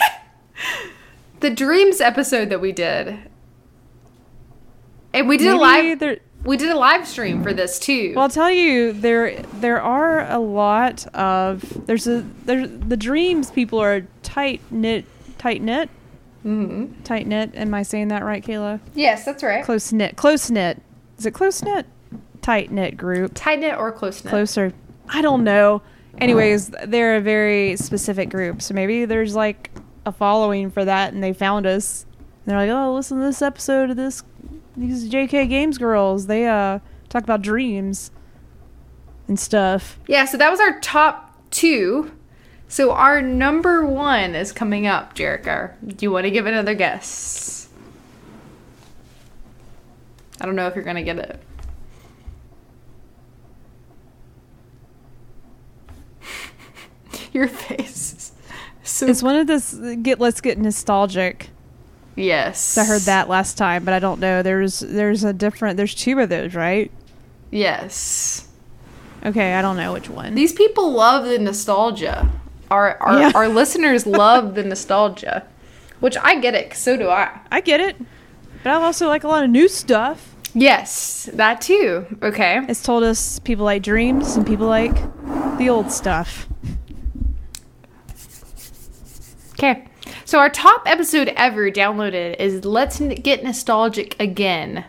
the dreams episode that we did, and we did a live. there- We did a live stream for this too. Well, I'll tell you, there there are a lot of there's a there the dreams people are tight knit, tight knit, mm-hmm. tight knit. Am I saying that right, Kayla? Yes, that's right. Close knit, close knit. Is it close knit? Tight knit group, Tight knit or close knit? closer. I don't know. Anyways, they're a very specific group, so maybe there's like a following for that, and they found us. And they're like, oh, listen to this episode of this these JK Games girls. They uh talk about dreams and stuff. Yeah, so that was our top two. So our number one is coming up, Jerica. Do you want to give another guess? I don't know if you're gonna get it. Your face. So It's one of this get let's get nostalgic. yes, I heard that last time, but I don't know. There's there's a different there's two of those, right? Yes, Okay, I don't know which one. these people love the nostalgia. Our our, Yeah. our listeners love the nostalgia, which I get it. so do I. I get it. But I also like a lot of new stuff. Yes, that too. Okay. It's told us people like dreams and people like the old stuff. Okay. So our top episode ever downloaded is Let's Get Nostalgic Again.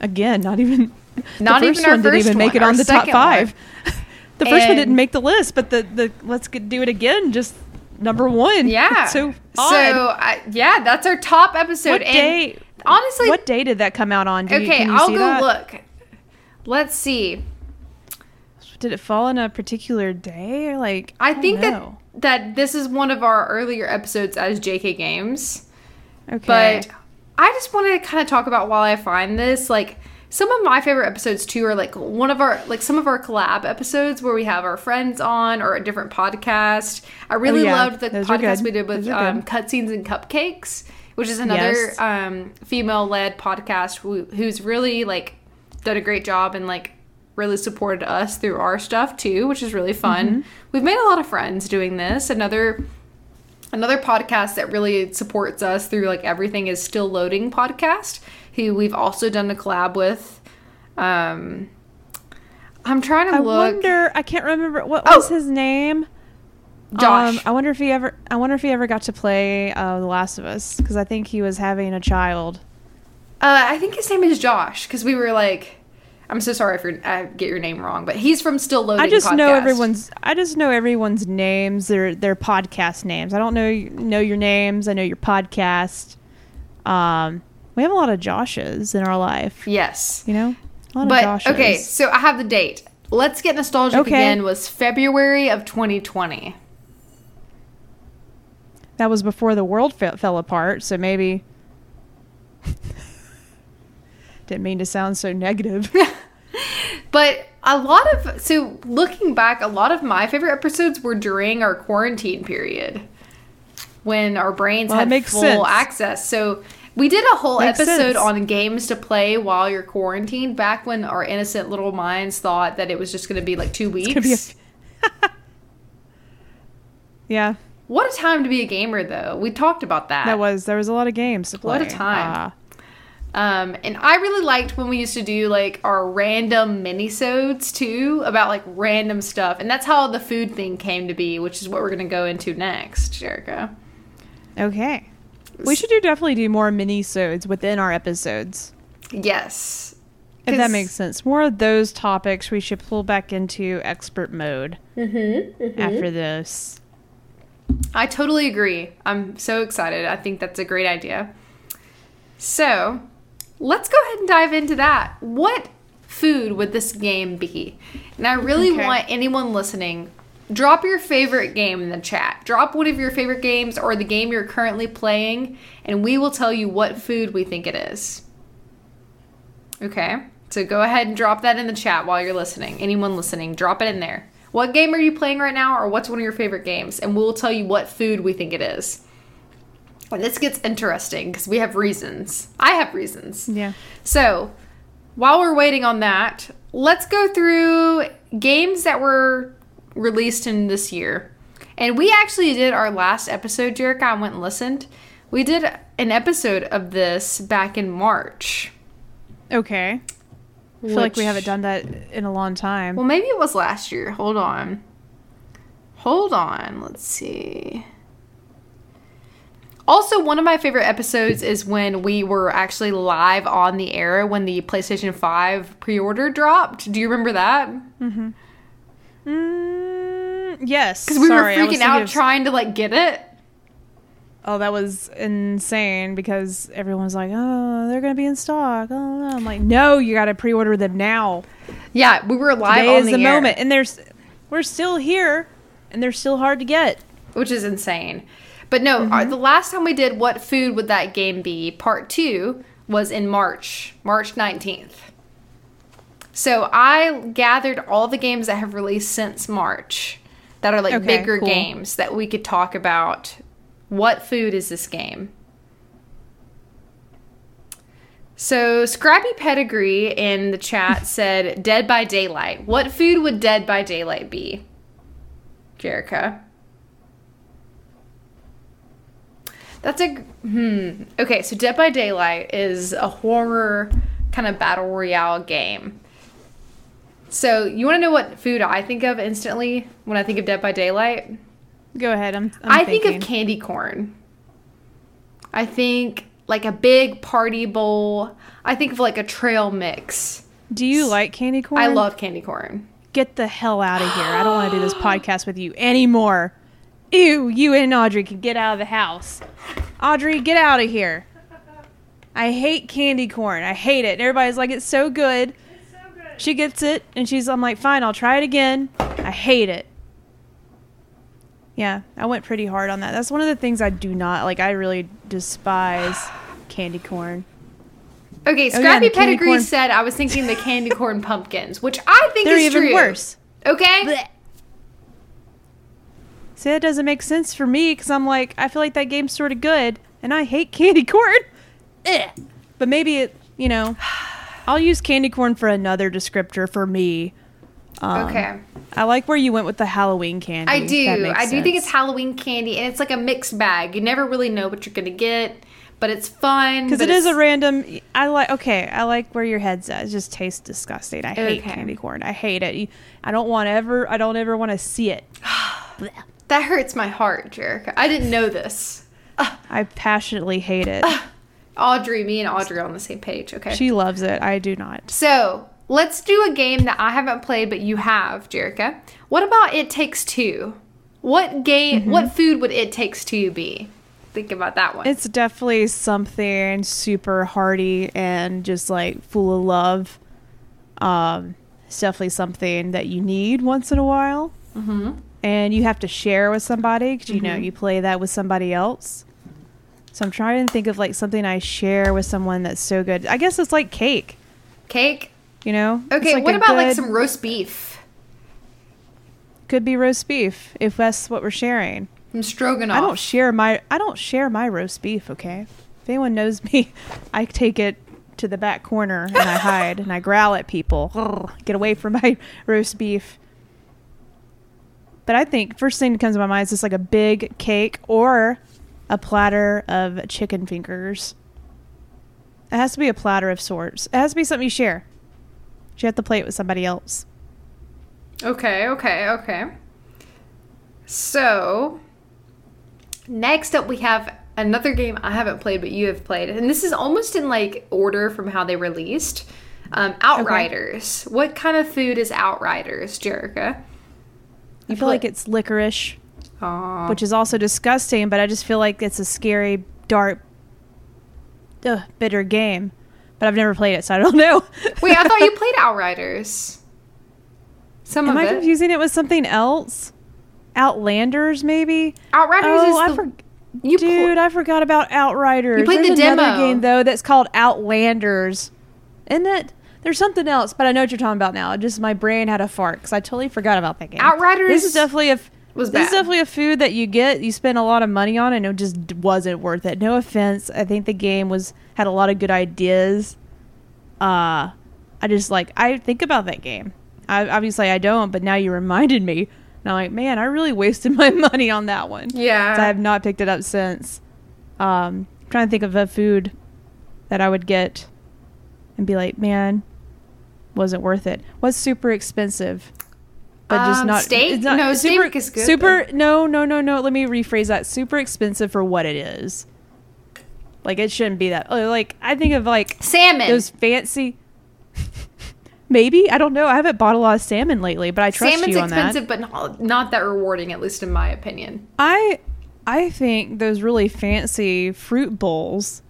Again, not even Not the even first our one didn't even make one, it on the top five. the first one didn't make the list, but the the let's get, do it again just number one. Yeah. It's so So. I, yeah, that's our top episode. what and day? Honestly, what day did that come out on? Okay, can you I'll go that? look. Let's see. Did it fall on a particular day? Like I don't think know. that this is one of our earlier episodes as JK Games. Okay. But I just wanted to kind of talk about while I find this, like some of my favorite episodes too are like one of our like some of our collab episodes where we have our friends on or a different podcast. I really Oh, yeah. loved the Those podcast we did with um, cutscenes and cupcakes, which is another Yes. um, female-led podcast who, who's really like done a great job and like really supported us through our stuff too, which is really fun. Mm-hmm. We've made a lot of friends doing this. Another another podcast that really supports us through like everything is still loading podcast who we've also done a collab with um i'm trying to I look I wonder. I can't remember what Oh. was his name. josh Um, I wonder if he ever. I wonder if he ever got to play uh, The Last of Us because I think he was having a child. uh, i think his name is josh because we were like i'm so sorry if you're, i get your name wrong but he's from still loading I just know everyone's. I just know everyone's names. Their their podcast names. I don't know know your names. I know your podcast. Um, we have a lot of Joshes in our life. yes You know, a lot but of Joshes. okay so i have the date let's get nostalgic Okay. again was february of 2020 that was before the world fe- fell apart. So maybe. Didn't mean to sound so negative. But a lot of so looking back, a lot of my favorite episodes were during our quarantine period when our brains Well, had full sense. access. So we did a whole Makes episode sense. on games to play while you're quarantined. Back when our innocent little minds thought that it was just going to be like two weeks. Yeah, what a time to be a gamer, though. We talked about that. that was there was a lot of games to play. What a time. Uh, Um, and I really liked when we used to do like our random minisodes too about like random stuff, and that's how the food thing came to be, which is what we're gonna go into next, Jerica. okay, we should do definitely do more mini-sodes within our episodes. Yes, If that makes sense. More of those topics we should pull back into expert mode Mm-hmm, after this. I totally agree. I'm so excited. I think that's a great idea. So, let's go ahead and dive into that. What food would this game be? And I really Okay. want anyone listening, drop your favorite game in the chat. Drop one of your favorite games or the game you're currently playing, and we will tell you what food we think it is. Okay? So go ahead and drop that in the chat while you're listening. Anyone listening, drop it in there. What game are you playing right now, or what's one of your favorite games? And we'll tell you what food we think it is. This gets interesting because we have reasons. I have reasons. Yeah. So, while we're waiting on that, let's go through games that were released in this year. And we actually did our last episode, Jerica. I went and listened. We did an episode of this back in March. Okay. I feel like we haven't done that in a long time. Well, maybe it was last year. Hold on. Hold on. Let's see. Also, one of my favorite episodes is when we were actually live on the air when the PlayStation 5 pre order dropped. Do you remember that? Mm, yes. Because we Sorry, were freaking out of- trying to like get it. Oh, that was insane because everyone was like, "Oh, they're gonna be in stock." Oh, no. I'm like, "No, you got to pre-order them now. Yeah, we were live Today on is the, the air, moment." And there's, we're still here, and they're still hard to get. which is insane. But no, Mm-hmm. our, the last time we did what food would that game be? Part two was in March, March 19th. So I gathered all the games that have released since March that are like Okay, bigger cool. games that we could talk about. What food is this game? So Scrappy Pedigree in the chat said Dead by Daylight. What food would Dead by Daylight be? Jerica. That's a hmm. Okay, so Dead by Daylight is a horror kind of battle royale game. So you want to know what food I think of instantly when I think of Dead by Daylight? Go ahead. I'm. I'm i think thinking. of candy corn. I think like a big party bowl. I think of like a trail mix. Do you like candy corn? I love candy corn. Get the hell out of here! I don't want to do this podcast with you anymore. Ew! You and Audrey can get out of the house. Audrey, get out of here. I hate candy corn. I hate it. And everybody's like, it's so good. She gets it, and she's. I'm like, fine, I'll try it again. I hate it. Yeah, I went pretty hard on that. That's one of the things I do not like. I really despise candy corn. Okay, Oh, yeah, Scrappy Pedigree said I was thinking the candy corn pumpkins, which I think They're is even true. worse. Okay. See, that doesn't make sense for me because I'm like, I feel like that game's sort of good, and I hate candy corn. Ugh. But maybe it, you know, I'll use candy corn for another descriptor for me. Um, Okay. I like where you went with the Halloween candy. I do. I do think it's. Halloween candy, and it's like a mixed bag. You never really know what you're gonna get, but it's fun because it is a random. I like. Okay, I like where your head's at. It just tastes disgusting. I hate Okay. candy corn. I hate it. I don't want ever. I don't ever want to see it. That hurts my heart, Jerica. I didn't know this. I passionately hate it. Audrey, me and Audrey are on the same page. Okay. She loves it. I do not. so let's do a game that I haven't played, but you have, Jerica. What about It Takes Two? What game? Mm-hmm. What food would It Takes Two be? Think about that one. It's definitely something super hearty and just like full of love. Um, it's definitely something that you need once in a while, mm-hmm. And you have to share with somebody because you know mm-hmm. you play that with somebody else. So I'm trying to think of like something I share with someone that's so good. I guess it's like cake. Cake. You know? Okay. like what about like some roast beef? Could be roast beef if that's what we're sharing. Some stroganoff. I don't share my I don't share my roast beef, okay? If anyone knows me, I take it to the back corner and I hide and I growl at people. Get away from my roast beef. But I think first thing that comes to my mind is just like a big cake or a platter of chicken fingers. It has to be a platter of sorts. It has to be something you share. You have to play it with somebody else. Okay, okay, okay. So, next up we have another game I haven't played, but you have played, and this is almost in like order from how they released. Um, Outriders. What kind of food is Outriders, Jerica? I feel like it's licorice. Aw. which is also disgusting, but I just feel like it's a scary, dark, ugh, bitter game. But I've never played it, so I don't know. Wait, I thought you played Outriders. Some Am I it. confusing it with something else? Outlanders, maybe? Outriders oh, is I the for- you dude, I forgot about Outriders. You played There's the demo. game though that's called Outlanders, isn't it? There's something else, but I know what you're talking about now. It Just my brain had a fart because I totally forgot about that game. Outriders This is definitely a f- was this is definitely a food that you get, you spend a lot of money on, and it just wasn't worth it. No offense, I think the game was had a lot of good ideas. Uh, I just like I think about that game. I, obviously I don't, but now you reminded me. And I'm like, man, I really wasted my money on that one. Yeah. So I have not picked it up since. Um, I'm trying to think of a food that I would get and be like, man, wasn't worth it. Was super expensive, but just Um, not steak? not- No, super, steak is good, Super. No, no, no, no. Let me rephrase that. Super expensive for what it is. Like it shouldn't be that. oh, Like I think of like Salmon. those fancy. Maybe I don't know. I haven't bought a lot of salmon lately, but I trust Salmon's you on that. Salmon's expensive, but not, not that rewarding, at least in my opinion. I I think those really fancy fruit bowls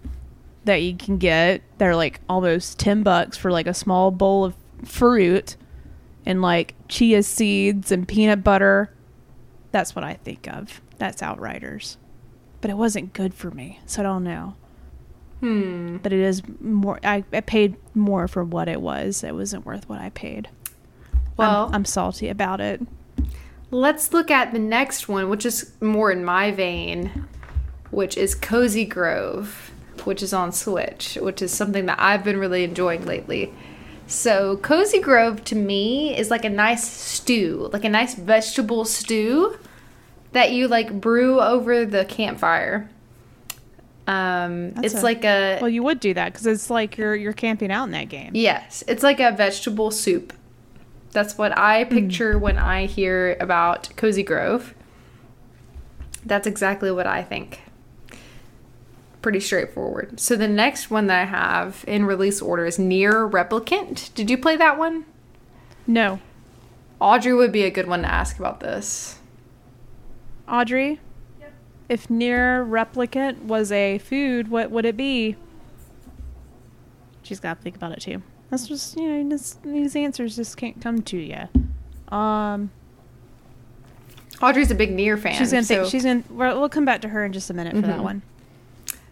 that you can get, they're like almost 10 bucks for like a small bowl of fruit and like chia seeds and peanut butter. That's what I think of. That's Outriders. But it wasn't good for me, so I don't know. Hmm. But it is more I, I paid more for what it was. It wasn't worth what I paid. Well, I'm, I'm salty about it. let's look at the next one, which is more in my vein, which is Cozy Grove, which is on Switch, which is something that I've been really enjoying lately. So, Cozy Grove to me is like a nice stew, like a nice vegetable stew that you like brew over the campfire. Um, That's it's a- like a Well, you would do that because it's like you're you're camping out in that game. Yes, it's like a vegetable soup. That's what I picture when I hear about Cozy Grove. That's exactly what I think. Pretty straightforward. So the next one that I have in release order is NieR Replicant. Did you play that one? No, Audrey would be a good one to ask about this. Audrey. yep. If NieR Replicant was a food, what would it be? She's got to think about it too. That's just you know this, these answers just can't come to you. Um, Audrey's a big NieR fan. she's gonna so, think. She's gonna. We'll we'll come back to her in just a minute for that Mhm. one.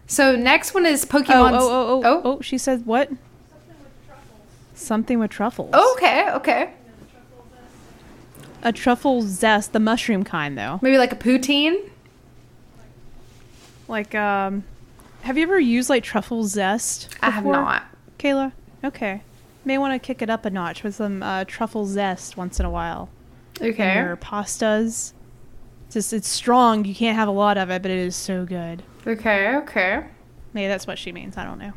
So next one is Oh, Pokemon. oh, oh, oh, oh, She said what? Something with truffles. okay, okay. a truffle zest, the mushroom kind though. Maybe like a poutine. Like, um, have you ever used like truffle zest? I have before? not. Kayla, okay. May want to kick it up a notch with some uh, truffle zest once in a while. Okay. Or pastas. It's just it's strong. You can't have a lot of it, but it is so good. Okay, okay. Maybe that's what she means. I don't know.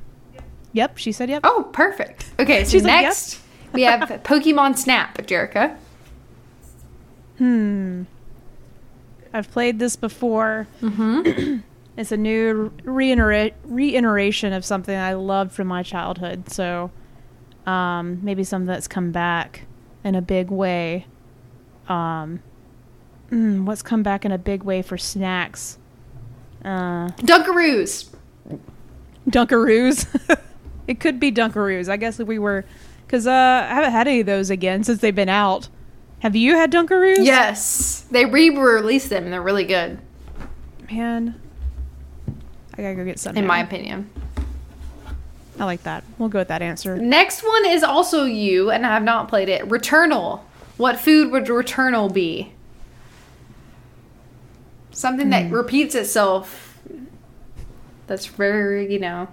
Yep, she said yep. Oh, perfect. Okay, so She's like, "Yep." next we have Pokemon Snap, Jerica. Hmm. I've played this before. Mm-hmm. It's a new reitera- reiteration of something I loved from my childhood. So, um, maybe something that's come back in a big way. Um, mm, what's come back in a big way for snacks? Uh, Dunkaroos. Dunkaroos. it could be Dunkaroos. I guess if we were, because uh, I haven't had any of those again since they've been out. Have you had Dunkaroos? Yes, they re-released them and they're really good, Man, I gotta go get some. in my opinion. I like that. We'll go with that answer. Next one is also you, and I have not played it. Returnal. What food would Returnal be? Something that repeats itself. That's very, you know.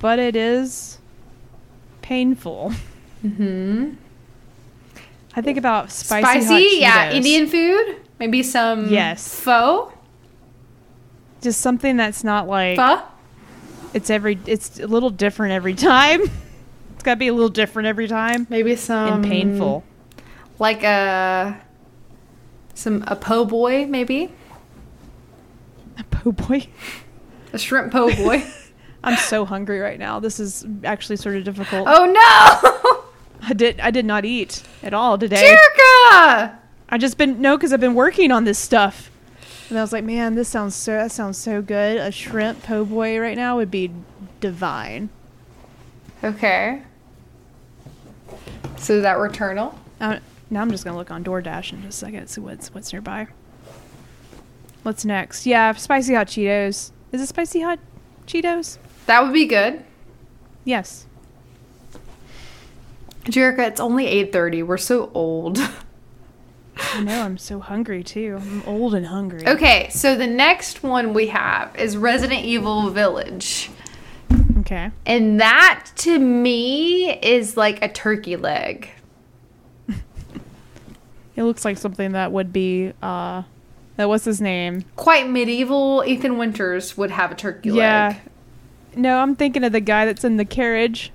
But it is painful. Mm-hmm. I think about spicy, Spicy, yeah. Indian food. Maybe some Yes. pho. Just something that's not like Pho. it's every. It's a little different every time. it's got to be a little different every time Maybe some and painful. like a some a po' boy maybe A po' boy, a shrimp po' boy. I'm so hungry right now. This is actually sort of difficult. oh no, I did. I did not eat at all today. Jerica! I just been no, because I've been working on this stuff, and I was like, man, this sounds so. That sounds so good. A shrimp po' boy right now would be divine. Okay. So is that returnal? Uh, now I'm just gonna look on DoorDash in just a second, see what's what's nearby. What's next? Yeah, spicy hot Cheetos. Is it spicy hot Cheetos? That would be good. Yes. Jerica, it's only eight thirty. We're so old. I know. I'm so hungry too. I'm old and hungry. okay, so the next one we have is Resident Evil Village. Okay. And that to me is like a turkey leg. It looks like something that would be uh that was his name? Quite medieval. Ethan Winters would have a turkey leg. Yeah. leg. No, I'm thinking of the guy that's in the carriage.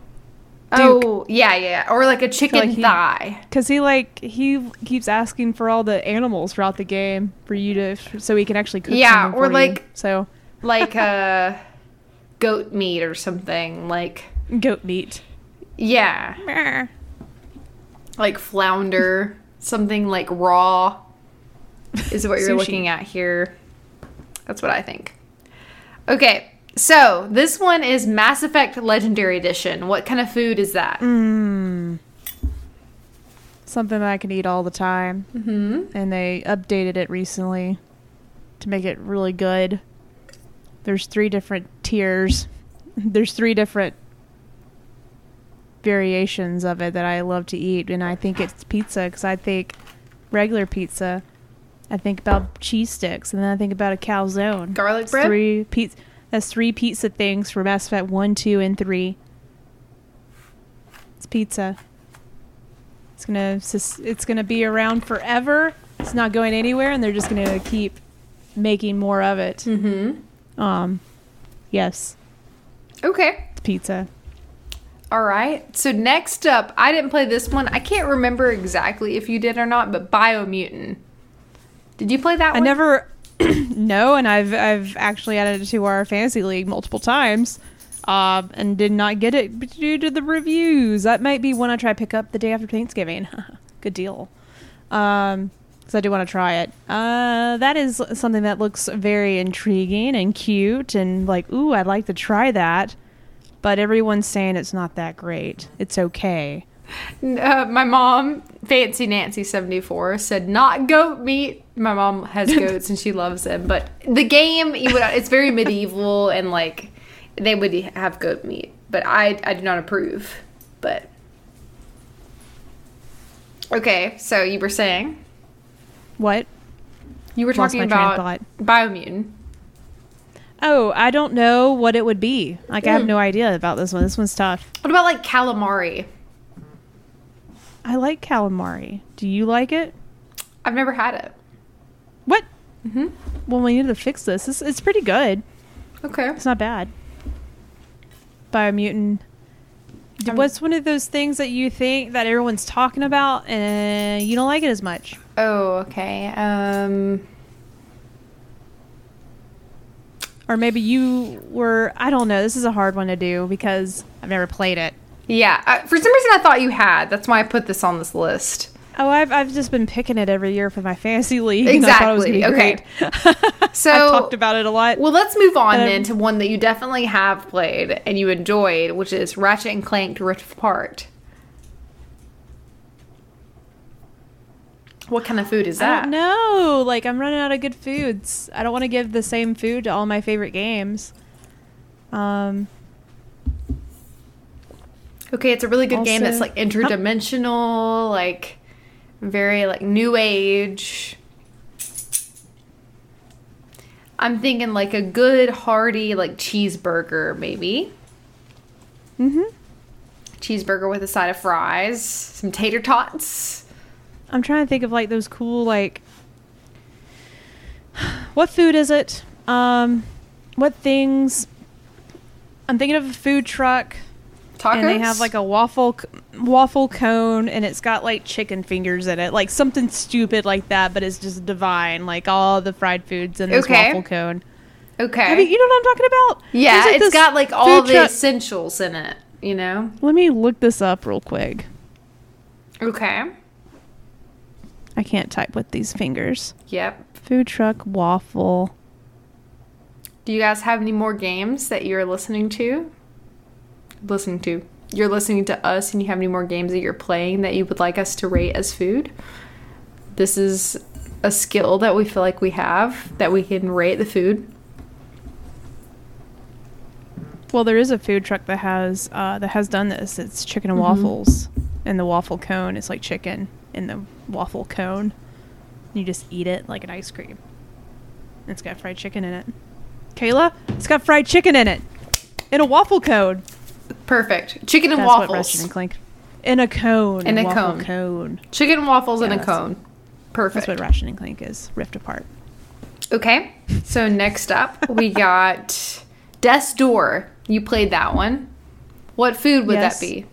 Oh, yeah, yeah. Or like a chicken like he- thigh. Cause he like he keeps asking for all the animals throughout the game for you to so he can actually cook. Yeah, or for you. like- so Like a goat meat or something. Like, goat meat. yeah. Like flounder. Something like raw is what you're looking at here. That's what I think. Okay, so this one is Mass Effect Legendary Edition. What kind of food is that? Mm. Something that I can eat all the time. Mm-hmm. and they updated it recently to make it really good. There's three different tiers. There's three different variations of it that I love to eat, and I think it's pizza because I think regular pizza. I think about cheese sticks, and then I think about a calzone. Garlic It's bread? Three pizza. That's three pizza things for Mass Effect one, two, and three. It's pizza. It's gonna it's gonna be around forever. It's not going anywhere, and they're just gonna keep making more of it. Mm-hmm. Um, yes, Okay. it's pizza. All right. So next up, I didn't play this one. I can't remember exactly if you did or not, but Biomutant. Did you play that one? I never no, and I've I've actually added it to our fantasy league multiple times, um, and did not get it due to the reviews. That might be one I try to pick up the day after Thanksgiving. Good deal. Um, because I do want to try it. Uh, that is something that looks very intriguing and cute, and like, ooh, I'd like to try that. But everyone's saying it's not that great. It's okay. Uh, my mom, Fancy Nancy seventy four, said not goat meat. My mom has goats and she loves them, but the game you would it's very medieval and like they would have goat meat, but I I do not approve. But okay, so you were saying What? you were Lost talking my train of about Biomutant. Oh, I don't know what it would be. Like, I have Mm. no idea about this one. This one's tough. What about like calamari? I like calamari. Do you like it? I've never had it. What? Mm-hmm. Well, we need to fix this. It's, it's pretty good. Okay. It's not bad. Biomutant. I'm- What's one of those things that you think that everyone's talking about and you don't like it as much? Oh, okay. Um. Or maybe you were, I don't know. This is a hard one to do because I've never played it. Yeah. For some reason, I thought you had. That's why I put this on this list. Oh, I've, I've just been picking it every year for my fantasy league. and I thought it was Exactly. Okay. So- I've talked about it a lot. Well, let's move on Um, then to one that you definitely have played and you enjoyed, which is Ratchet and Clank Rift Apart. What kind of food is I that? don't know. Like I'm running out of good foods. I don't want to give the same food to all my favorite games. Um, Okay, it's a really good game that's like interdimensional, like very like new age. I'm thinking like a good hearty like cheeseburger maybe. hmm Cheeseburger with a side of fries, some tater tots. I'm trying to think of like those cool like. What food is it? Um, what things? I'm thinking of a food truck, Tacos. and they have like a waffle waffle cone, and it's got like chicken fingers in it, like something stupid like that, but it's just divine, like all the fried foods in this Okay. waffle cone. Okay. I mean, you know what I'm talking about? Yeah, like, it's got like all the truck- essentials in it, you know? Let me look this up real quick. Okay. I can't type with these fingers. Yep. Food truck waffle. Do you guys have any more games that you're listening to? Listening to. You're listening to us and you have any more games that you're playing that you would like us to rate as food? This is a skill that we feel like we have that we can rate the food. Well, there is a food truck that has uh, that has done this. It's chicken and Mhm. waffles, and the waffle cone is like chicken in the waffle cone. You just eat it like an ice cream. It's got fried chicken in it. Kayla, it's got fried chicken in it. In a waffle cone. Perfect. Chicken and That's what waffles. Ratchet and Clank. In a cone. In a cone. cone. Chicken and waffles in a that's- cone. That's Perfect. what Ratchet and Clank is. Rift apart. Okay. So next up, we got Death's Door. You played that one. What food would Yes. that be?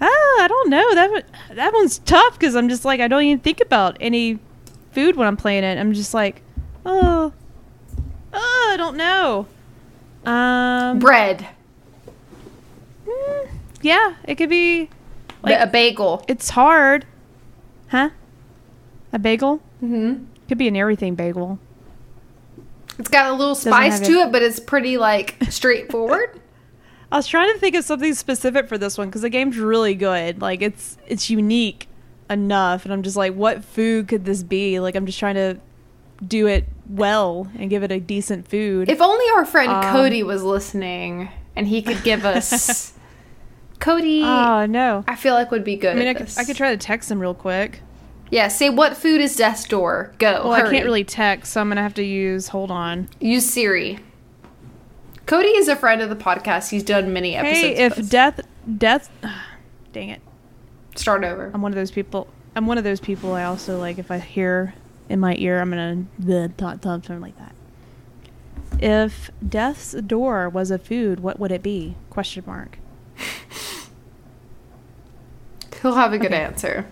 Ah, I don't know. That one, that one's tough because I'm just like I don't even think about any food when I'm playing it. I'm just like, oh, oh, I don't know. Um, Bread. mm, yeah, it could be. Like a bagel. it's hard, huh? A bagel Mm-hmm. could be an everything bagel. It's got a little spice to it. it, but it's pretty like straightforward. I was trying to think of something specific for this one because the game's really good. Like it's it's unique enough, and I'm just like, what food could this be? Like I'm just trying to do it well and give it a decent food. if only our friend Um, Cody was listening and he could give us. Cody, Oh no! I feel like would be good. I mean, I could. I could try to text him real quick. Yeah, say what food is Death's Door? Go. Well, I can't really text, so I'm gonna have to use. Hold on. use Siri. Cody is a friend of the podcast. He's done many episodes. Hey, if death, death, dang it! start over. I'm one of those people. I'm one of those people. I also like if I hear in my ear, I'm gonna the thought thought something like that. If death's door was a food, what would it be? Question mark. He'll have a good Okay. answer.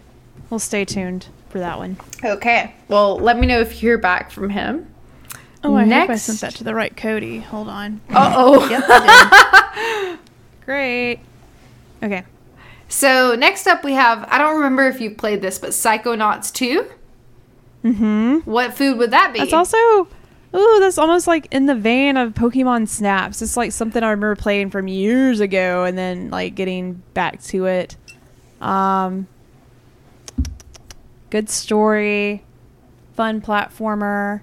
Well, stay tuned for that one. Okay. Well, let me know if you hear back from him. Oh, I hope I Next- sent that to the right Cody. Hold on. Uh oh. Yep, I did. Great. Okay. So next up we have I don't remember if you played this, but Psychonauts 2. Mm-hmm. What food would that be? It's also, ooh, that's almost like in the vein of Pokemon Snaps. It's like something I remember playing from years ago and then like getting back to it. Um, good story, fun platformer.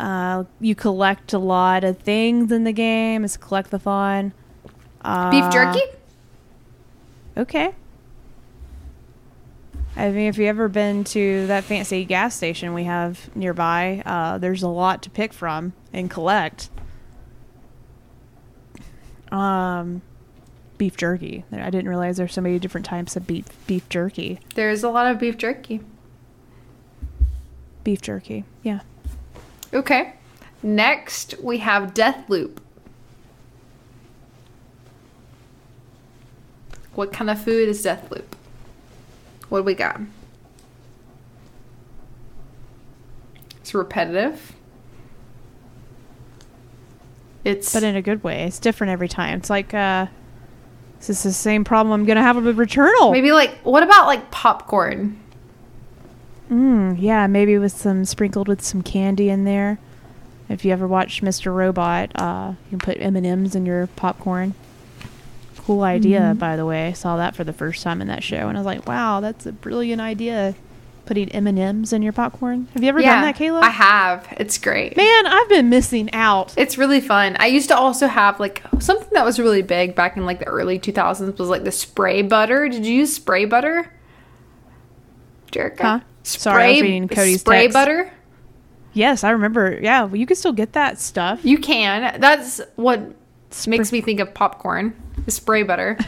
Uh, you collect a lot of things in the game. It's collectathon. Uh, beef jerky? Okay. I mean, if you ever been to that fancy gas station we have nearby, uh, there's a lot to pick from and collect. Um, beef jerky. I didn't realize there's so many different types of beef beef jerky. There's a lot of beef jerky. Beef jerky. Yeah. Okay. Next we have Deathloop. What kind of food is Deathloop? What do we got? It's repetitive. It's But in a good way. It's different every time. It's like uh this is the same problem I'm gonna have with Returnal. maybe like what about like popcorn? Mm, yeah, maybe with some sprinkled with some candy in there. If you ever watched Mr. Robot, uh, you can put M and M's in your popcorn. Cool idea, Mm-hmm. by the way. I saw that for the first time in that show, and I was like, "Wow, that's a brilliant idea." Putting M and M's in your popcorn. Have you ever done that, Kayla? I have. It's great. Man, I've been missing out. It's really fun. I used to also have like something that was really big back in like the early 2000s was like the spray butter. Did you use spray butter? Jerica? Huh? Sorry, I was reading Cody's spray text. butter. Yes, I remember. Yeah, well, you can still get that stuff. You can. That's what Spray- makes me think of popcorn. Spray butter.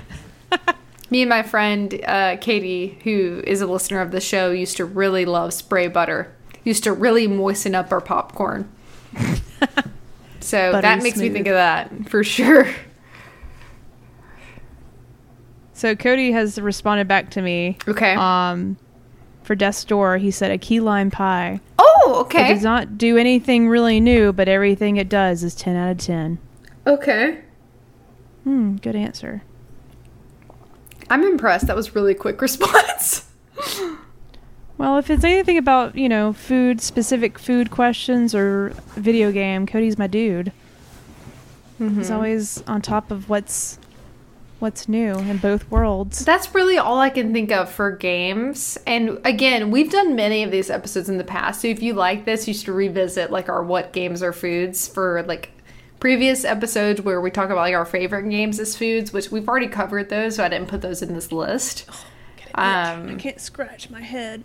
me and my friend uh, Katie, who is a listener of the show, used to really love spray butter. Used to really moisten up our popcorn. so that Buttery makes me think of that for sure. So Cody has responded back to me. Okay. Um, for Death's Door, he said a key lime pie. oh, okay. It does not do anything really new, but everything it does is 10 out of 10. Okay. Hmm, good answer. I'm impressed. That was really quick response. Well, if it's anything about, you know, food, specific food questions or video game, Cody's my dude. He's always on top of what's what's new in both worlds. That's really all I can think of for games. And again, we've done many of these episodes in the past. So if you like this, you should revisit like our what games are foods for like previous episodes where we talk about like our favorite games as foods, which we've already covered those, so I didn't put those in this list. Um, can't scratch my head.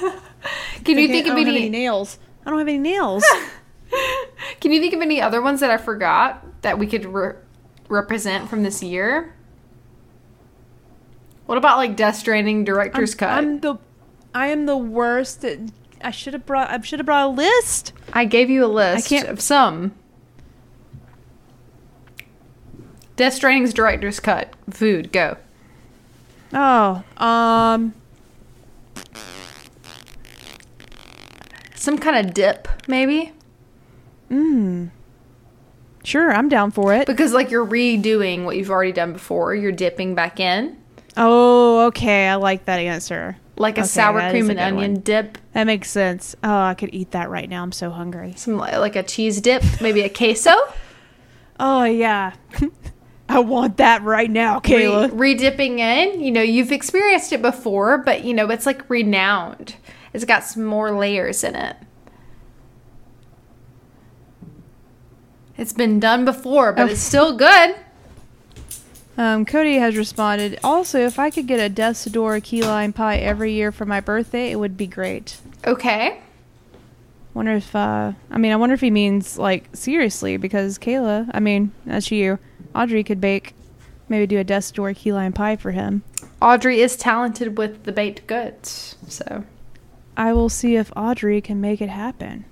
Can you think of any? nails? I don't have any nails. Can you think of any other ones that I forgot that we could re- represent from this year. What about like Death Stranding director's I'm, cut? I'm the, I am the worst. At, I should have brought. I should have brought a list. I gave you a list I can't- of some. Death Stranding's director's cut. Food, go. Oh, um, Some kind of dip, maybe? mm, sure, I'm down for it. Because like you're redoing what you've already done before. You're dipping back in. Oh, okay, I like that answer. Like a Okay, sour cream and onion one. dip. That makes sense. Oh, I could eat that right now. I'm so hungry. Some like a cheese dip, maybe a queso. Oh yeah, I want that right now, Kayla. Re- dipping in. You know, you've experienced it before, but you know, it's like renowned. It's got some more layers in it. It's been done before, but it's still good. Um, Cody has responded. Also, if I could get a Door key lime pie every year for my birthday, it would be great. Okay. Wonder if uh, I mean, I wonder if he means like seriously because Kayla, I mean, that's you. Audrey could bake, maybe do a Door key lime pie for him. Audrey is talented with the baked goods, so I will see if Audrey can make it happen.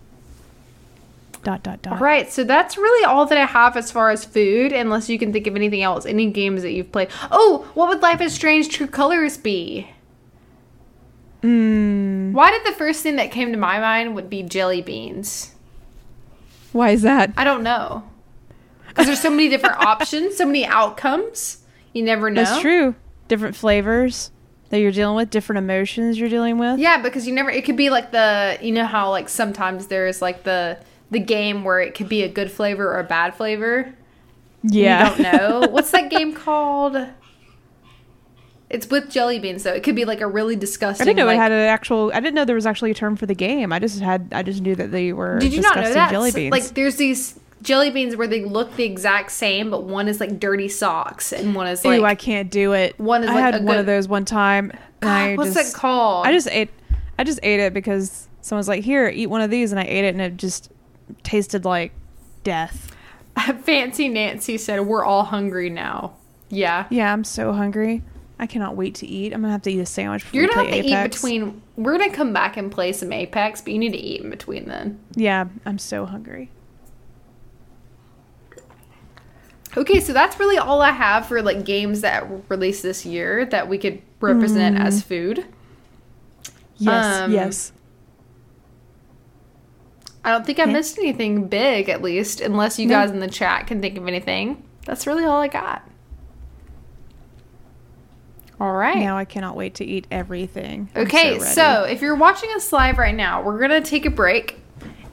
Dot dot dot. All right, so that's really all that I have as far as food, unless you can think of anything else, any games that you've played. Oh, what would Life is Strange True Colors be? Mm, Why did the first thing that came to my mind would be jelly beans? why is that? I don't know. Because there's so many different options, so many outcomes. You never know. That's true. Different flavors that you're dealing with, different emotions you're dealing with. Yeah, because you never. It could be like the. You know how like sometimes there's like the the game where it could be a good flavor or a bad flavor. Yeah. You don't know. What's that game called? It's with jelly beans though. It could be like a really disgusting. I didn't know like, it had an actual. I didn't know there was actually a term for the game. I just had. I just knew that they were. Did you not know that? Jelly beans. Like there's these jelly beans where they look the exact same, but one is like dirty socks and one is like Ew, I can't do it. one is I like had one good- of those one time. And ah, I what's just, that called? I just ate. I just ate it because someone's like, "Here, eat one of these," and I ate it, and it just tasted like death. Fancy Nancy said we're all hungry now. Yeah. Yeah, I'm so hungry. I cannot wait to eat. I'm gonna have to eat a sandwich. Before You're gonna have to eat between. We're gonna come back and play some Apex, but you need to eat in between then. Yeah, I'm so hungry. Okay, so that's really all I have for like games that were released this year that we could represent as food. Yes, Um, yes. I don't think I missed anything big, at least, unless you No. guys in the chat can think of anything. That's really all I got. All right. Now I cannot wait to eat everything. I'm Okay, ready. so, if you're watching us live right now, we're gonna take a break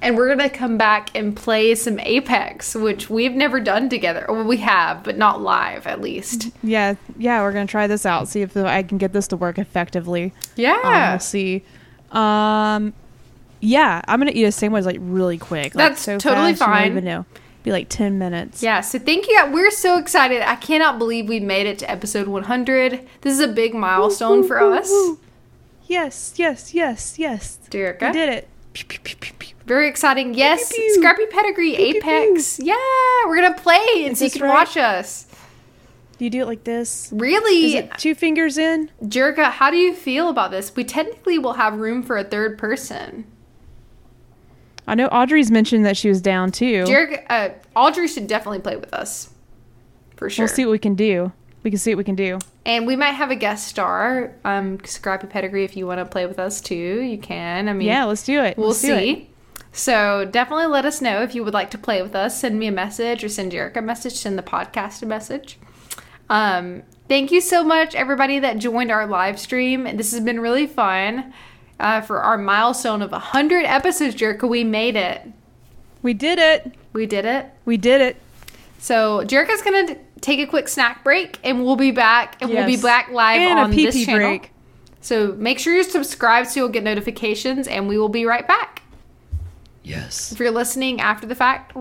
and we're gonna come back and play some Apex, which we've never done together. Well, we have, but not live, at least. yeah, yeah, we're gonna try this out. See if I can get this to work effectively. Um, Yeah. we'll see. Um, yeah, I'm gonna eat a sandwich like really quick. Like, That's so totally fast, you fine. Even know. Be like ten minutes. Yeah, so thank you. We're so excited. I cannot believe we made it to episode 100. This is a big milestone for Woo, woo, us. woo. Yes, yes, yes, yes. Jerica. We did it. Pew, pew, pew. Very exciting. Yes. Scrappy Pedigree. Apex. Yeah, we're going to play and so you can right? watch us. Do you do it like this? Is Really? it two fingers in? Jerica, how do you feel about this? We technically will have room for a third person. I know Audrey's mentioned that she was down too. Jerica, uh, Audrey should definitely play with us. For sure. We'll see what we can do. We can see what we can do. And we might have a guest star, um, Scrappy Pedigree. If you want to play with us too, you can. I mean, Yeah, let's do it. We'll Let's do it. see. So definitely let us know if you would like to play with us. Send me a message or send Jerica a message. Send the podcast a message. Um, thank you so much, everybody that joined our live stream. This has been really fun. Uh, for our milestone of 100 episodes, Jerica, we made it. We did it. We did it. We did it. So Jerica's going to take a quick snack break and we'll be back and we'll be back live and on a pee this pee channel. break. So make sure you're subscribed so you'll get notifications and we will be right back. Yes. If you're listening after the fact,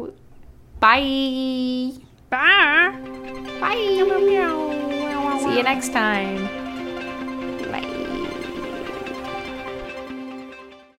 bye. Bye. Bye. See you next time.